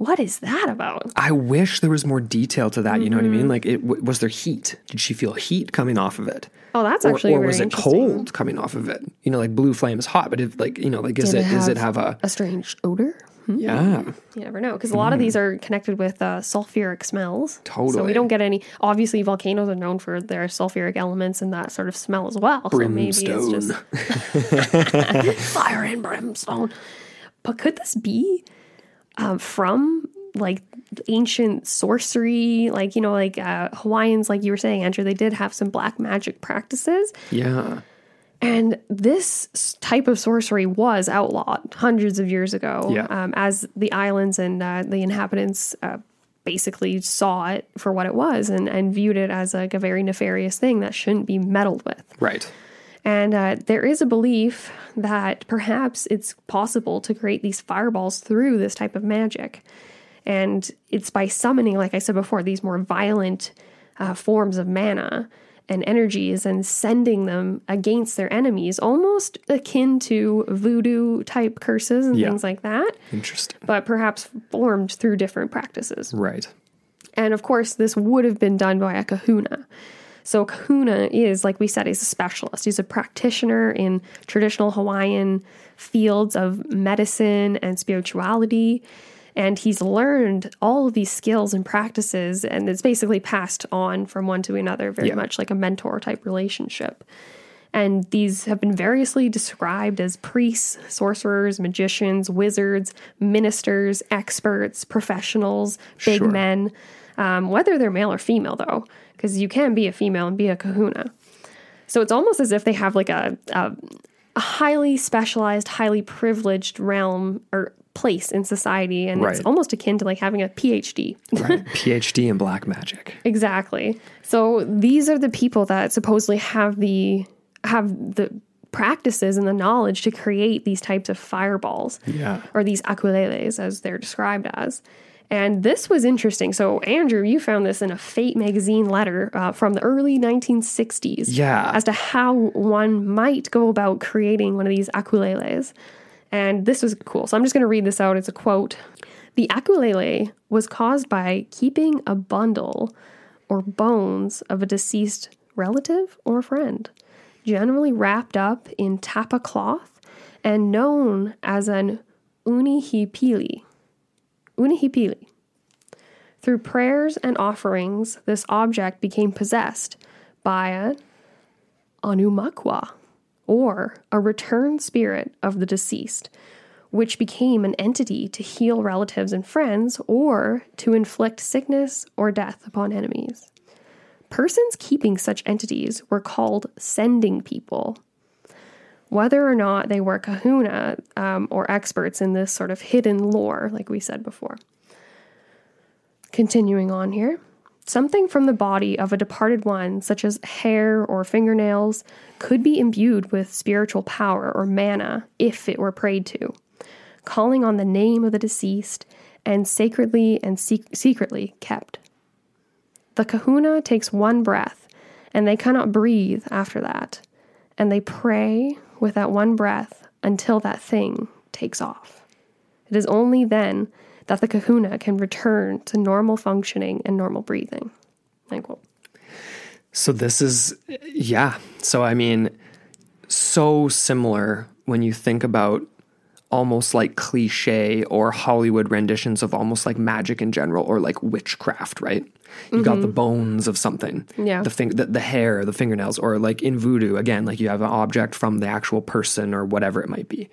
What is that about? i wish there was more detail to that you know what i mean mm-hmm. like it w- was there heat did she feel heat coming off of it Oh, that's or, actually or was it cold coming off of it you know like blue flame is hot but if like you know like is Did it does it have a a strange odor? Hmm? yeah You never know because a lot of these mm. are connected with uh, sulfuric smells. Totally. So we don't get any. Obviously, volcanoes are known for their sulfuric elements and that sort of smell as well. So maybe it's just fire and brimstone. But could this be um, from like ancient sorcery? Like you know, like uh, Hawaiians, like you were saying, Andrew, they did have some black magic practices. yeah And this type of sorcery was outlawed hundreds of years ago Yeah. um, as the islands and uh, the inhabitants uh, basically saw it for what it was and, and viewed it as like a very nefarious thing that shouldn't be meddled with. Right. And uh, there is a belief that perhaps it's possible to create these fireballs through this type of magic. And it's by summoning, like I said before, these more violent uh, forms of mana and energies and sending them against their enemies, almost akin to voodoo type curses and Yeah. things like that, Interesting. but perhaps formed through different practices. Right. And of course, this would have been done by a kahuna. So, kahuna is, like we said, he's a specialist. He's a practitioner in traditional Hawaiian fields of medicine and spirituality. And he's learned all of these skills and practices, and it's basically passed on from one to another, very Yeah. much like a mentor type relationship. And these have been variously described as priests, sorcerers, magicians, wizards, ministers, experts, professionals, big Sure. men, um, whether they're male or female, though, because you can be a female and be a kahuna. So it's almost as if they have like a, a, a highly specialized, highly privileged realm or place in society. And it's almost akin to like having a PhD. Right. PhD in black magic. Exactly. So these are the people that supposedly have the have the practices and the knowledge to create these types of fireballs Yeah. or these akuleles as they're described as. And this was interesting. So Andrew, you found this in a Fate magazine letter uh, from the early 1960s. Yeah. As to how one might go about creating one of these akuleles. And this was cool. So I'm just going to read this out. It's a quote. The akulele was caused by keeping a bundle or bones of a deceased relative or friend, generally wrapped up in tapa cloth and known as an unihipili. Unihipili. Through prayers and offerings, this object became possessed by an aumakua, or a returned spirit of the deceased, which became an entity to heal relatives and friends or to inflict sickness or death upon enemies. Persons keeping such entities were called sending people. Whether or not they were kahuna um, or experts in this sort of hidden lore, like we said before. Continuing on here. Something from the body of a departed one, such as hair or fingernails, could be imbued with spiritual power or mana if it were prayed to, calling on the name of the deceased and sacredly and sec- secretly kept. The kahuna takes one breath, and they cannot breathe after that, and they pray with that one breath until that thing takes off. It is only then that the kahuna can return to normal functioning and normal breathing. End quote. So this is, yeah. So I mean, so similar when you think about almost like cliche or Hollywood renditions of almost like magic in general or like witchcraft, right? You got the mm-hmm. bones of something, Yeah. The, fing- the the hair, the fingernails, or like in voodoo again, like you have an object from the actual person or whatever it might be.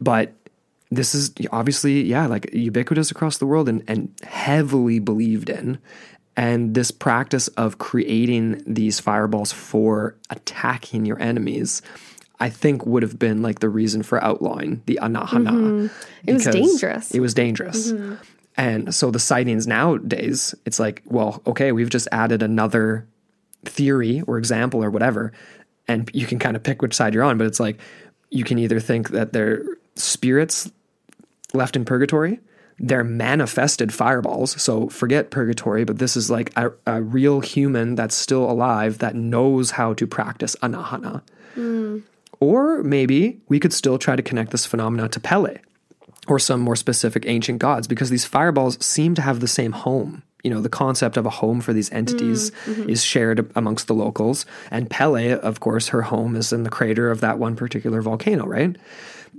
But this is obviously, yeah, like ubiquitous across the world and, and heavily believed in. And this practice of creating these fireballs for attacking your enemies, I think would have been like the reason for outlawing the anahana. Mm-hmm. It was dangerous. It was dangerous. Mm-hmm. And so the sightings nowadays, it's like, well, okay, we've just added another theory or example or whatever, and you can kind of pick which side you're on. But it's like you can either think that they're spirits left in purgatory, they're manifested fireballs. So forget purgatory, but this is like a, a real human that's still alive that knows how to practice anahana. Mm. Or maybe we could still try to connect this phenomena to Pele or some more specific ancient gods because these fireballs seem to have the same home. You know, the concept of a home for these entities mm, mm-hmm. is shared amongst the locals. And Pele, of course, her home is in the crater of that one particular volcano, right?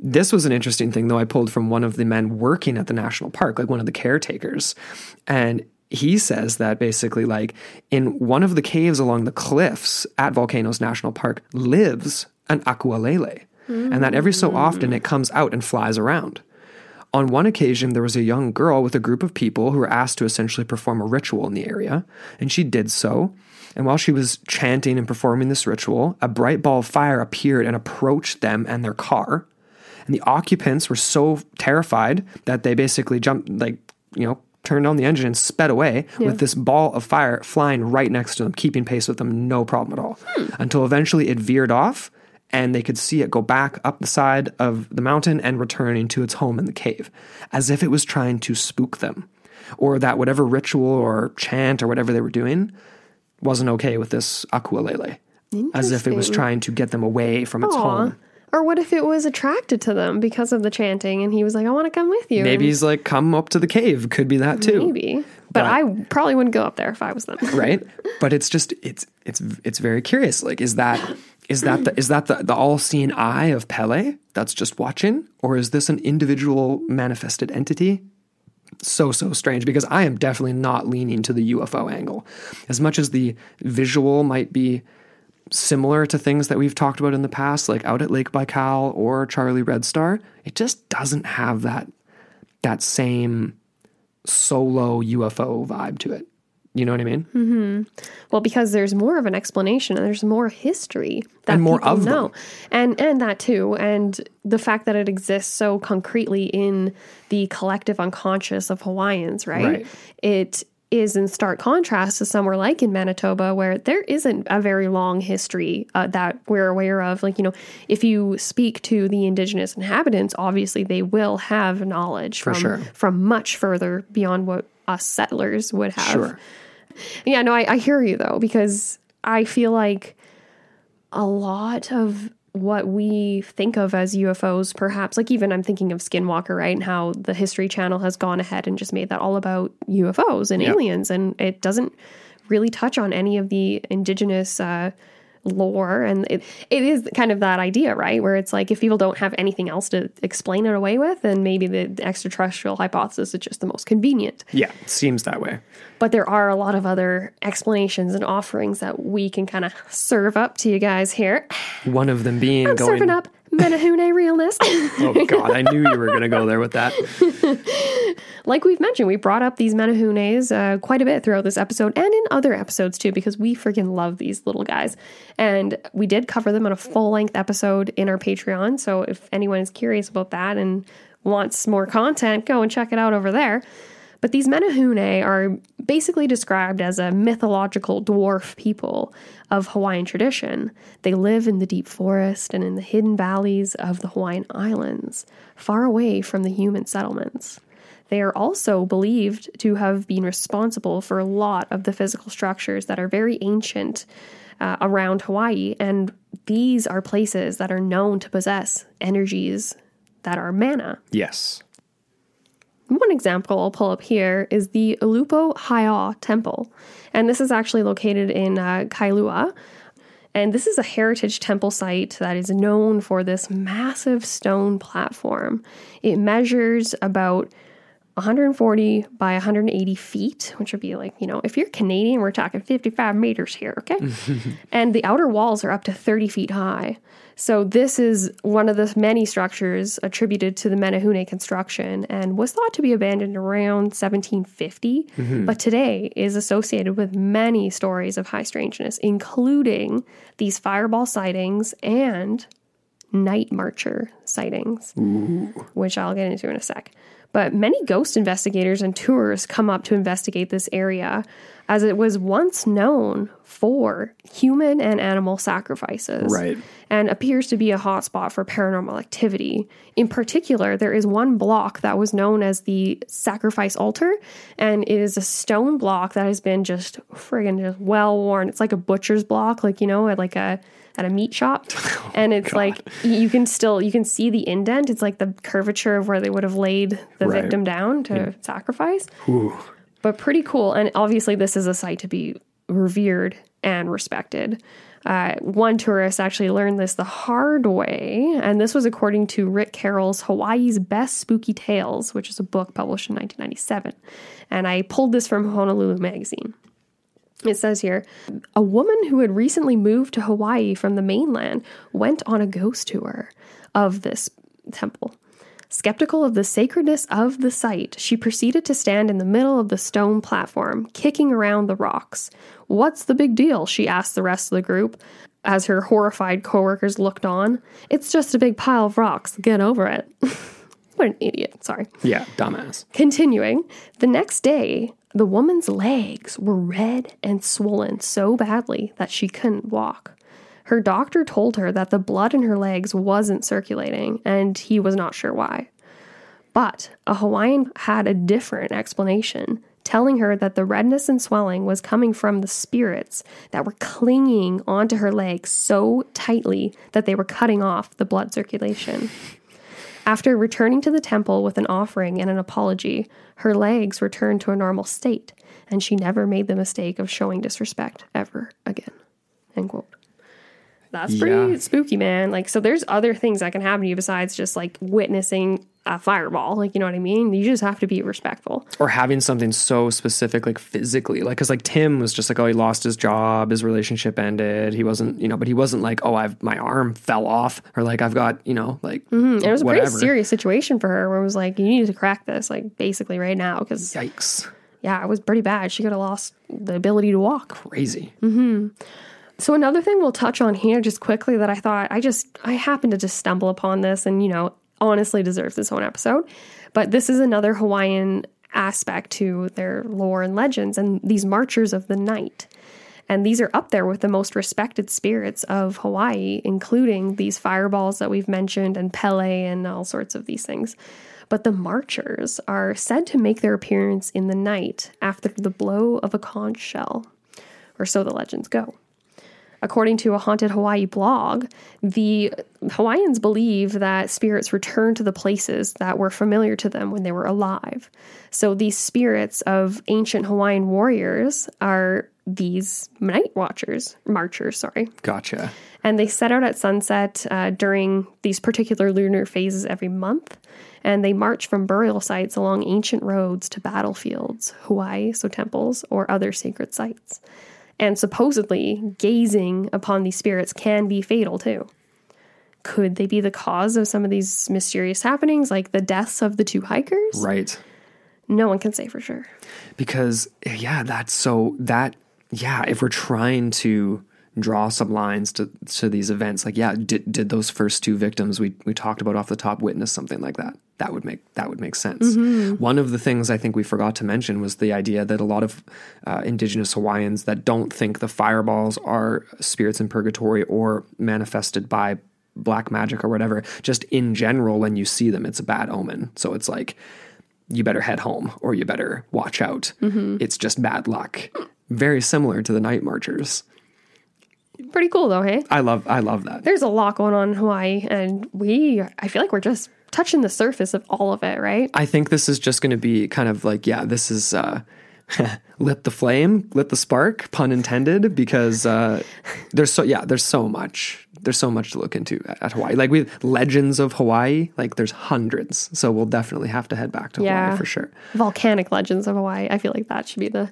This was an interesting thing, though. I pulled from one of the men working at the national park, like one of the caretakers. And he says that basically, like, in one of the caves along the cliffs at Volcanoes National Park lives an akualele. And that every so often it comes out and flies around. On one occasion, there was a young girl with a group of people who were asked to essentially perform a ritual in the area, and she did so. And while she was chanting and performing this ritual, a bright ball of fire appeared and approached them and their car. And the occupants were so terrified that they basically jumped, like, you know, turned on the engine and sped away with this ball of fire flying right next to them, keeping pace with them, no problem at all. Hmm. Until eventually it veered off and they could see it go back up the side of the mountain and returning to its home in the cave, as if it was trying to spook them. Or that whatever ritual or chant or whatever they were doing wasn't okay with this Akualele. As if it was trying to get them away from its Aw. home. Or what if it was attracted to them because of the chanting and he was like, I want to come with you? Maybe he's like, come up to the cave. Could be that too. Maybe. But, But- I probably wouldn't go up there if I was them. right but it's just it's it's it's very curious like is that is that the is that the, the all-seeing eye of pele that's just watching or is this an individual manifested entity? So so strange because i am definitely not leaning to the ufo angle. As much as the visual might be similar to things that we've talked about in the past like out at lake baikal or charlie red star it just doesn't have that that same solo ufo vibe to it you know what i mean Mm-hmm. Well, because there's more of an explanation and there's more history that And more people of them. know, and and that too, and the fact that it exists so concretely in the collective unconscious of Hawaiians, right? Right. It is in stark contrast to somewhere like in Manitoba, where there isn't a very long history uh, that we're aware of. Like you know, if you speak to the indigenous inhabitants, obviously they will have knowledge from sure. from much further beyond what us settlers would have. Sure. Yeah, no, I, I hear you though, because I feel like a lot of what we think of as UFOs, perhaps, like even I'm thinking of Skinwalker, right? And how the History Channel has gone ahead and just made that all about UFOs and Yeah. aliens. And it doesn't really touch on any of the indigenous uh, lore. And it, it is kind of that idea, right? Where it's like if people don't have anything else to explain it away with, then maybe the extraterrestrial hypothesis is just the most convenient. Yeah, seems that way. But there are a lot of other explanations and offerings that we can kind of serve up to you guys here. One of them being going. Serving up Menehune realness. Oh God, I knew you were going to go there with that. like we've mentioned, we brought up these Menehunes uh, quite a bit throughout this episode and in other episodes too, because we freaking love these little guys. And we did cover them in a full length episode in our Patreon. So if anyone is curious about that and wants more content, go and check it out over there. But these Menehune are basically described as a mythological dwarf people of Hawaiian tradition. They live in the deep forest and in the hidden valleys of the Hawaiian Islands, far away from the human settlements. They are also believed to have been responsible for a lot of the physical structures that are very ancient uh, around Hawaii, and these are places that are known to possess energies that are mana. Yes. One example I'll pull up here is the Ulupo Heiau Temple. And this is actually located in uh, Kailua. And this is a heritage temple site that is known for this massive stone platform. It measures about 140 by 180 feet, which would be like, you know, if you're Canadian, we're talking 55 meters here, okay? and the outer walls are up to 30 feet high. So this is one of the many structures attributed to the Menehune construction and was thought to be abandoned around 1750, mm-hmm. but today is associated with many stories of high strangeness, including these fireball sightings and night marcher sightings, which I'll get into in a sec. But many ghost investigators and tourists come up to investigate this area as it was once known for human and animal sacrifices. Right. And appears to be a hotspot for paranormal activity. In particular, there is one block that was known as the sacrifice altar, and it is a stone block that has been just friggin' just well worn. It's like a butcher's block, like you know, at like a at a meat shop, and it's like you can still you can see the indent. It's like the curvature of where they would have laid the Right. victim down to sacrifice. Ooh. But pretty cool, and obviously this is a site to be revered and respected. Uh, one tourist actually learned this the hard way, and this was according to Rick Carroll's Hawaii's Best Spooky Tales, which is a book published in 1997. And I pulled this from Honolulu Magazine. It says here a woman who had recently moved to Hawaii from the mainland went on a ghost tour of this temple. Skeptical of the sacredness of the site, she proceeded to stand in the middle of the stone platform, kicking around the rocks. What's the big deal? she asked the rest of the group as her horrified coworkers looked on. It's just a big pile of rocks. Get over it. what an idiot. Sorry. Yeah, dumbass. Continuing, the next day, the woman's legs were red and swollen so badly that she couldn't walk. Her doctor told her that the blood in her legs wasn't circulating, and he was not sure why. But a Hawaiian had a different explanation, telling her that the redness and swelling was coming from the spirits that were clinging onto her legs so tightly that they were cutting off the blood circulation. After returning to the temple with an offering and an apology, her legs returned to a normal state, and she never made the mistake of showing disrespect ever again. End quote. That's pretty Yeah. spooky, man. Like, so there's other things that can happen to you besides just like witnessing a fireball. Like, you know what I mean? You just have to be respectful. Or having something so specific, like physically, like because like Tim was just like, oh, he lost his job, his relationship ended. He wasn't, you know, but he wasn't like, oh, I've my arm fell off, or like I've got, you know, like mm-hmm. It was a pretty serious situation for her where it was like, you need to crack this, like, basically right now. Cause, Yikes, yeah, it was pretty bad. She could have lost the ability to walk. crazy. Mm-hmm. So another thing we'll touch on here just quickly that I thought I just I happened to just stumble upon this and you know honestly deserves its own episode. But this is another Hawaiian aspect to their lore and legends and these marchers of the night. And these are up there with the most respected spirits of Hawaii, including these fireballs that we've mentioned and Pele and all sorts of these things. But the marchers are said to make their appearance in the night after the blow of a conch shell, or so the legends go. According to a Haunted Hawaii blog, the Hawaiians believe that spirits return to the places that were familiar to them when they were alive. So these spirits of ancient Hawaiian warriors are these night watchers, marchers, sorry. Gotcha. And they set out at sunset uh, during these particular lunar phases every month. And they march from burial sites along ancient roads to battlefields, Hawaii, so temples, or other sacred sites. And supposedly, gazing upon these spirits can be fatal too. Could they be the cause of some of these mysterious happenings, like the deaths of the two hikers? Right. No one can say for sure. because yeah that's so that yeah if we're trying to draw some lines to to these events like yeah did did those first two victims we we talked about off the top witness something like that that would make that would make sense one of the things i think we forgot to mention was the idea that a lot of uh, indigenous hawaiians that don't think the fireballs are spirits in purgatory or manifested by black magic or whatever just in general when you see them it's a bad omen so it's like you better head home or you better watch out. It's just bad luck. Very similar to the night marchers. Pretty cool though, hey? I love I love that. There's a lot going on in Hawaii, and we, I feel like we're just touching the surface of all of it, right? I think this is just going to be kind of like yeah, this is uh lit the flame, lit the spark, pun intended because uh there's so yeah, there's so much. There's so much to look into at, at Hawaii. Like we legends of Hawaii, like there's hundreds. So we'll definitely have to head back to Yeah. Hawaii for sure. Volcanic Legends of Hawaii. I feel like that should be the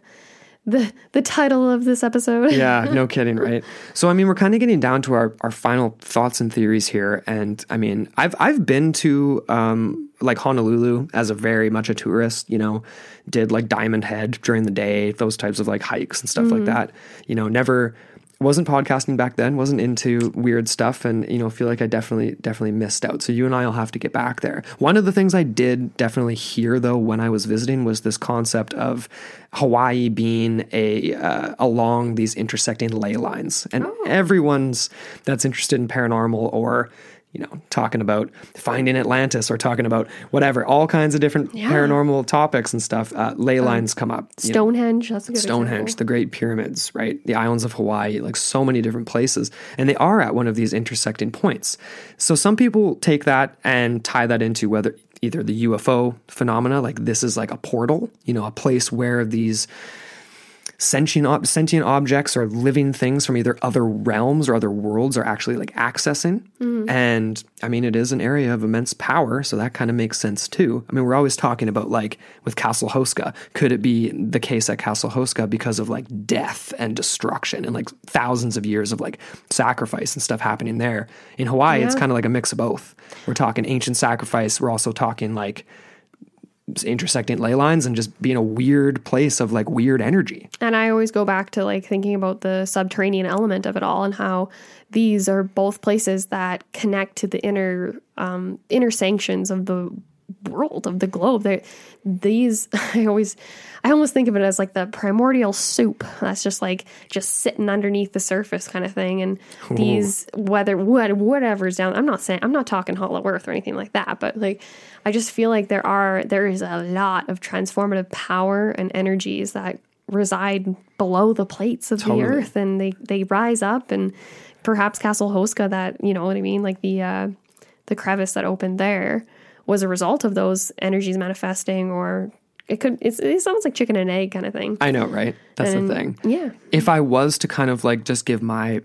the the title of this episode. Yeah, no kidding, right? So I mean, we're kind of getting down to our, our final thoughts and theories here, and I mean, I've I've been to um, like Honolulu as a very much a tourist, you know, did like Diamond Head during the day, those types of like hikes and stuff like that. You know, never wasn't podcasting back then, wasn't into weird stuff, and you know, feel like I definitely definitely missed out. So you and I'll have to get back there. One of the things I did definitely hear though when I was visiting was this concept of Hawaii being a uh, along these intersecting ley lines, and everyone's that's interested in paranormal or you know talking about finding Atlantis or talking about whatever, all kinds of different paranormal topics and stuff. Uh, ley lines come up. you know. Stonehenge. That's a good Stonehenge, example. the Great Pyramids, right? The islands of Hawaii, like so many different places. And they are at one of these intersecting points. So some people take that and tie that into whether either the UFO phenomena, like this is like a portal, you know, a place where these sentient ob- sentient objects or living things from either other realms or other worlds are actually like accessing. Mm-hmm. And I mean, it is an area of immense power, so that kind of makes sense too. I mean, we're always talking about like with Castle Houska, could it be the case at Castle Houska because of like death and destruction and like thousands of years of like sacrifice and stuff happening there? In Hawaii, it's kind of like a mix of both. We're talking ancient sacrifice. We're also talking like intersecting ley lines and just being a weird place of like weird energy. And I always go back to like thinking about the subterranean element of it all and how these are both places that connect to the inner um, inner sanctions of the world of the globe. They, these I always I almost think of it as like the primordial soup that's just like just sitting underneath the surface kind of thing. And these whether what whatever's down. I'm not saying I'm not talking Hollow Earth or anything like that, but like I just feel like there are there is a lot of transformative power and energies that reside below the plates of Totally. the earth and they they rise up and perhaps Castle Houska that you know what I mean like the uh the crevice that opened there was a result of those energies manifesting or it could it's, it sounds like chicken and egg kind of thing I know, right? That's And- the thing. yeah If I was to kind of like just give my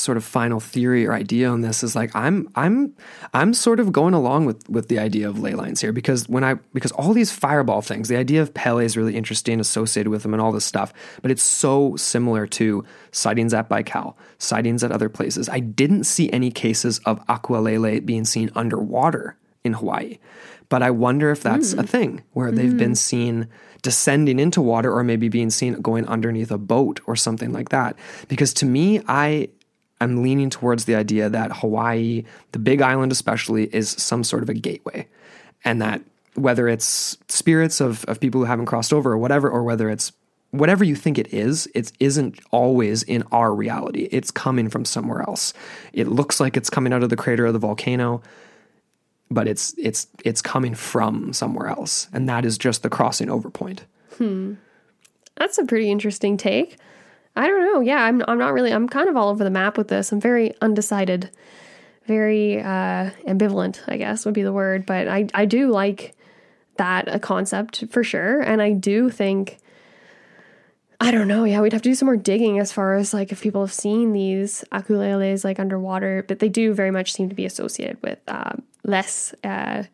sort of final theory or idea on this is like I'm I'm I'm sort of going along with with the idea of ley lines here because when I because all these fireball things, the idea of Pele is really interesting associated with them and all this stuff, but it's so similar to sightings at Baikal, sightings at other places. I didn't see any cases of akualele being seen underwater in Hawaii. But I wonder if that's a hmm. thing where they've been hmm. seen descending into water or maybe being seen going underneath a boat or something like that. Because to me, I am leaning towards the idea that Hawaii, the big island especially, is some sort of a gateway. And that whether it's spirits of, of people who haven't crossed over or whatever, or whether it's whatever you think it is, it isn't always in our reality. It's coming from somewhere else. It looks like it's coming out of the crater of the volcano but it's it's it's coming from somewhere else and that is just the crossing over point Hmm. That's a pretty interesting take. I don't know. Yeah, I'm I'm not really I'm kind of all over the map with this. I'm very undecided. Very uh ambivalent, I guess would be the word, but I I do like that a concept for sure and I do think I don't know. Yeah, we'd have to do some more digging as far as like if people have seen these akualeles like underwater, but they do very much seem to be associated with uh, less uh,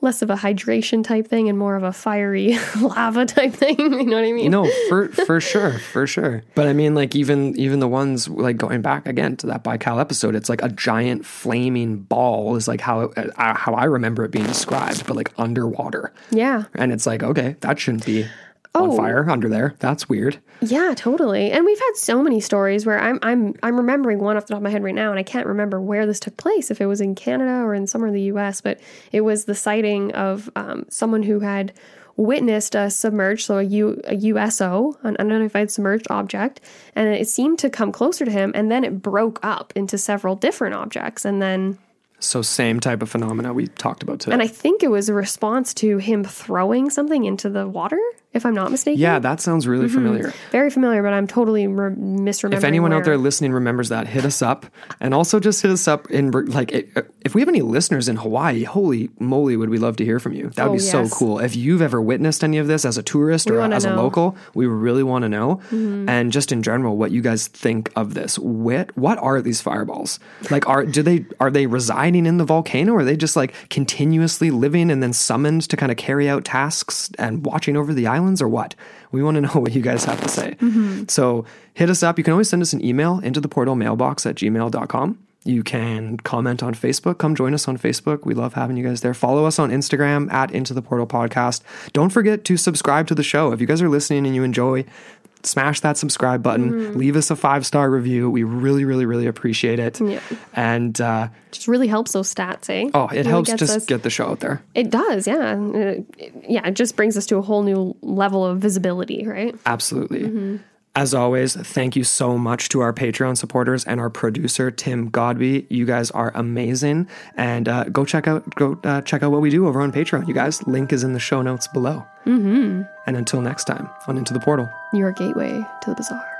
less of a hydration type thing and more of a fiery lava type thing. You know what I mean? no for for sure for sure but i mean like even even the ones like going back again to that baikal episode it's like a giant flaming ball is like how it, uh, how i remember it being described but like underwater Yeah. and it's like okay that shouldn't be Oh. on fire under there that's weird Yeah, totally. And we've had so many stories where I'm I'm I'm remembering one off the top of my head right now, and I can't remember where this took place, if it was in Canada or in somewhere in the U.S. But it was the sighting of um, someone who had witnessed a submerged, so a, U, a USO, an unidentified submerged object, and it seemed to come closer to him, and then it broke up into several different objects, and then so same type of phenomena we talked about today and I think it was a response to him throwing something into the water, if I'm not mistaken. yeah that sounds really familiar very familiar, but I'm totally re- misremembering. if anyone out there listening remembers that, hit us up, and also just hit us up in like if we have any listeners in Hawaii. Holy moly, would we love to hear from you? That would Oh, be so cool. If you've ever witnessed any of this as a tourist We or as a know. Mm-hmm. local, we really want to know, and just in general, what you guys think of this. What what are these fireballs? Like, are do they are they residing in the volcano? Or are they just like continuously living and then summoned to kind of carry out tasks and watching over the islands, or what? We want to know what you guys have to say. Mm-hmm. So hit us up. You can always send us an email into the portal mailbox at gmail.com. You can comment on Facebook. Come join us on Facebook. We love having you guys there. Follow us on Instagram at Into the Portal Podcast. Don't forget to subscribe to the show. If you guys are listening and you enjoy, smash that subscribe button. Leave us a five star review. We really, really, really appreciate it. Yeah. And uh, just really helps those stats, eh? oh, it Really helps just us- get the show out there. It does, yeah. It- yeah, it just brings us to a whole new level of visibility, right? Absolutely. As always, thank you so much to our Patreon supporters and our producer Tim Godby. You guys are amazing, and uh, go check out go uh, check out what we do over on Patreon. You guys, link is in the show notes below. Mm-hmm. And until next time, on Into the Portal. Your gateway to the bizarre.